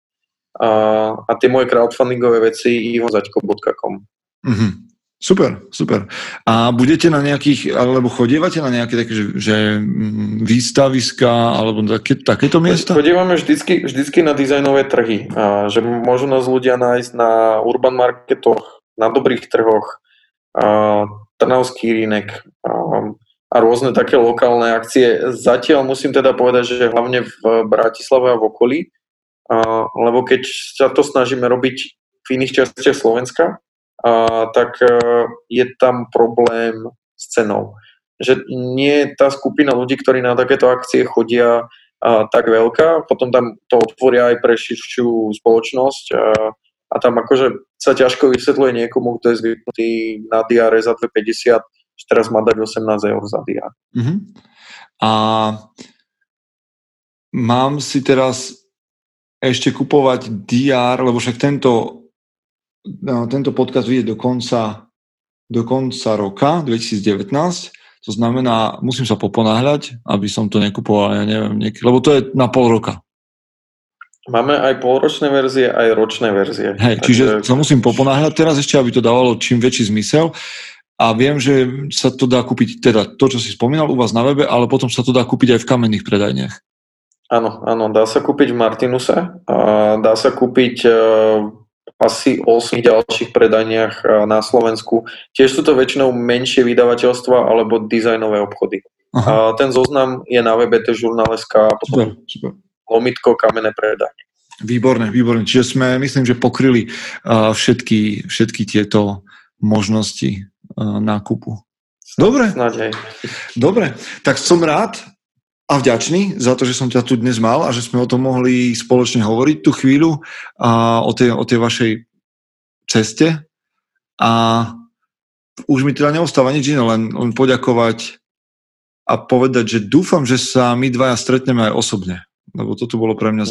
A, a tie moje crowdfundingové veci ivozaďko.com. Mm-hmm. Super, super. A budete na nejakých, alebo chodievate na nejaké také, že, že mm, výstaviska, alebo také, takéto miesta? Chodívame vždycky, vždycky na dizajnové trhy, a že môžu nás ľudia nájsť na urban marketoch, na dobrých trhoch, a Trnavský rínek a, a rôzne také lokálne akcie. Zatiaľ musím teda povedať, že hlavne v Bratislave a v okolí, lebo keď sa to snažíme robiť v iných častiach Slovenska, tak e, je tam problém s cenou. Že nie je tá skupina ľudí, ktorí na takéto akcie chodia, tak veľká, potom tam to otvoria aj pre širšiu spoločnosť a tam akože sa ťažko vysvetľuje niekomu, kto je zvyknutý na diare za 250, že teraz má dať 18 eur za diar. Uh-huh. A mám si teraz ešte kupovať DR, lebo však tento no, tento podcast vyjde do konca, do konca roka 2019, to znamená, musím sa poponáhľať, aby som to nekupoval, ja neviem, nieký, lebo to je na pol roka. Máme aj polročné verzie, aj ročné verzie. Hej, čiže sa musím poponáhľať teraz ešte, aby to dávalo čím väčší zmysel. A viem, že sa to dá kúpiť, teda to, čo si spomínal u vás na webe, ale potom sa to dá kúpiť aj v kamenných predajniach. Áno, áno, dá sa kúpiť v Martinuse, a dá sa kúpiť e, asi 8 ďalších predaniach na Slovensku. Tiež sú to väčšinou menšie vydavateľstva alebo dizajnové obchody. Aha. Ten zoznam je na webe žurnál.sk a potom super, super. lomitko kamenné predanie. Výborné, výborné. Čiže sme, myslím, že pokryli uh, všetky, všetky tieto možnosti nákupu. Dobre. Snáď. Dobre, tak som rád, a vďačný za to, že som ťa tu dnes mal a že sme o tom mohli spoločne hovoriť tú chvíľu a o tej, o tej vašej ceste. A už mi teda neostáva nič iné, len, len poďakovať a povedať, že dúfam, že sa my dvaja stretneme aj osobne, lebo toto bolo pre mňa no.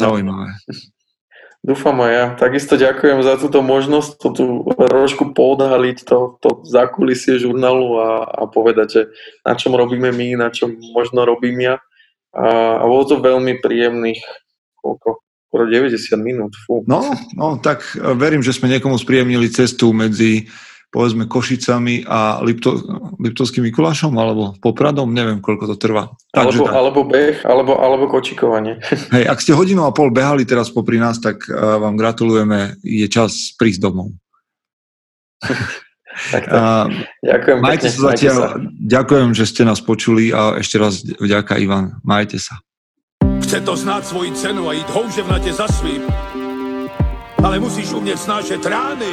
Dúfam aj ja. Takisto ďakujem za túto možnosť, to tu trošku poodhaliť to, to zákulisie žurnálu a, a povedať, že na čom robíme my, na čom možno robím ja. A, a bolo to veľmi príjemných koľko? Skoro 90 minút. Fú. No, no, tak verím, že sme niekomu spríjemnili cestu medzi povedzme Košicami a Lipto, Liptovským Mikulášom alebo Popradom, neviem, koľko to trvá. Takže alebo, alebo beh, alebo, alebo kočikovanie. <laughs> Hej, ak ste hodinu a pol behali teraz popri nás, tak uh, vám gratulujeme, je čas prísť domov. <laughs> tak to. Uh, ďakujem majte pekne, sa zatiaľ, sa. ďakujem, že ste nás počuli a ešte raz vďaka Ivan, majte sa. Chce to znáť svoji cenu a ísť houževnate za svým, ale musíš umieť snášať rány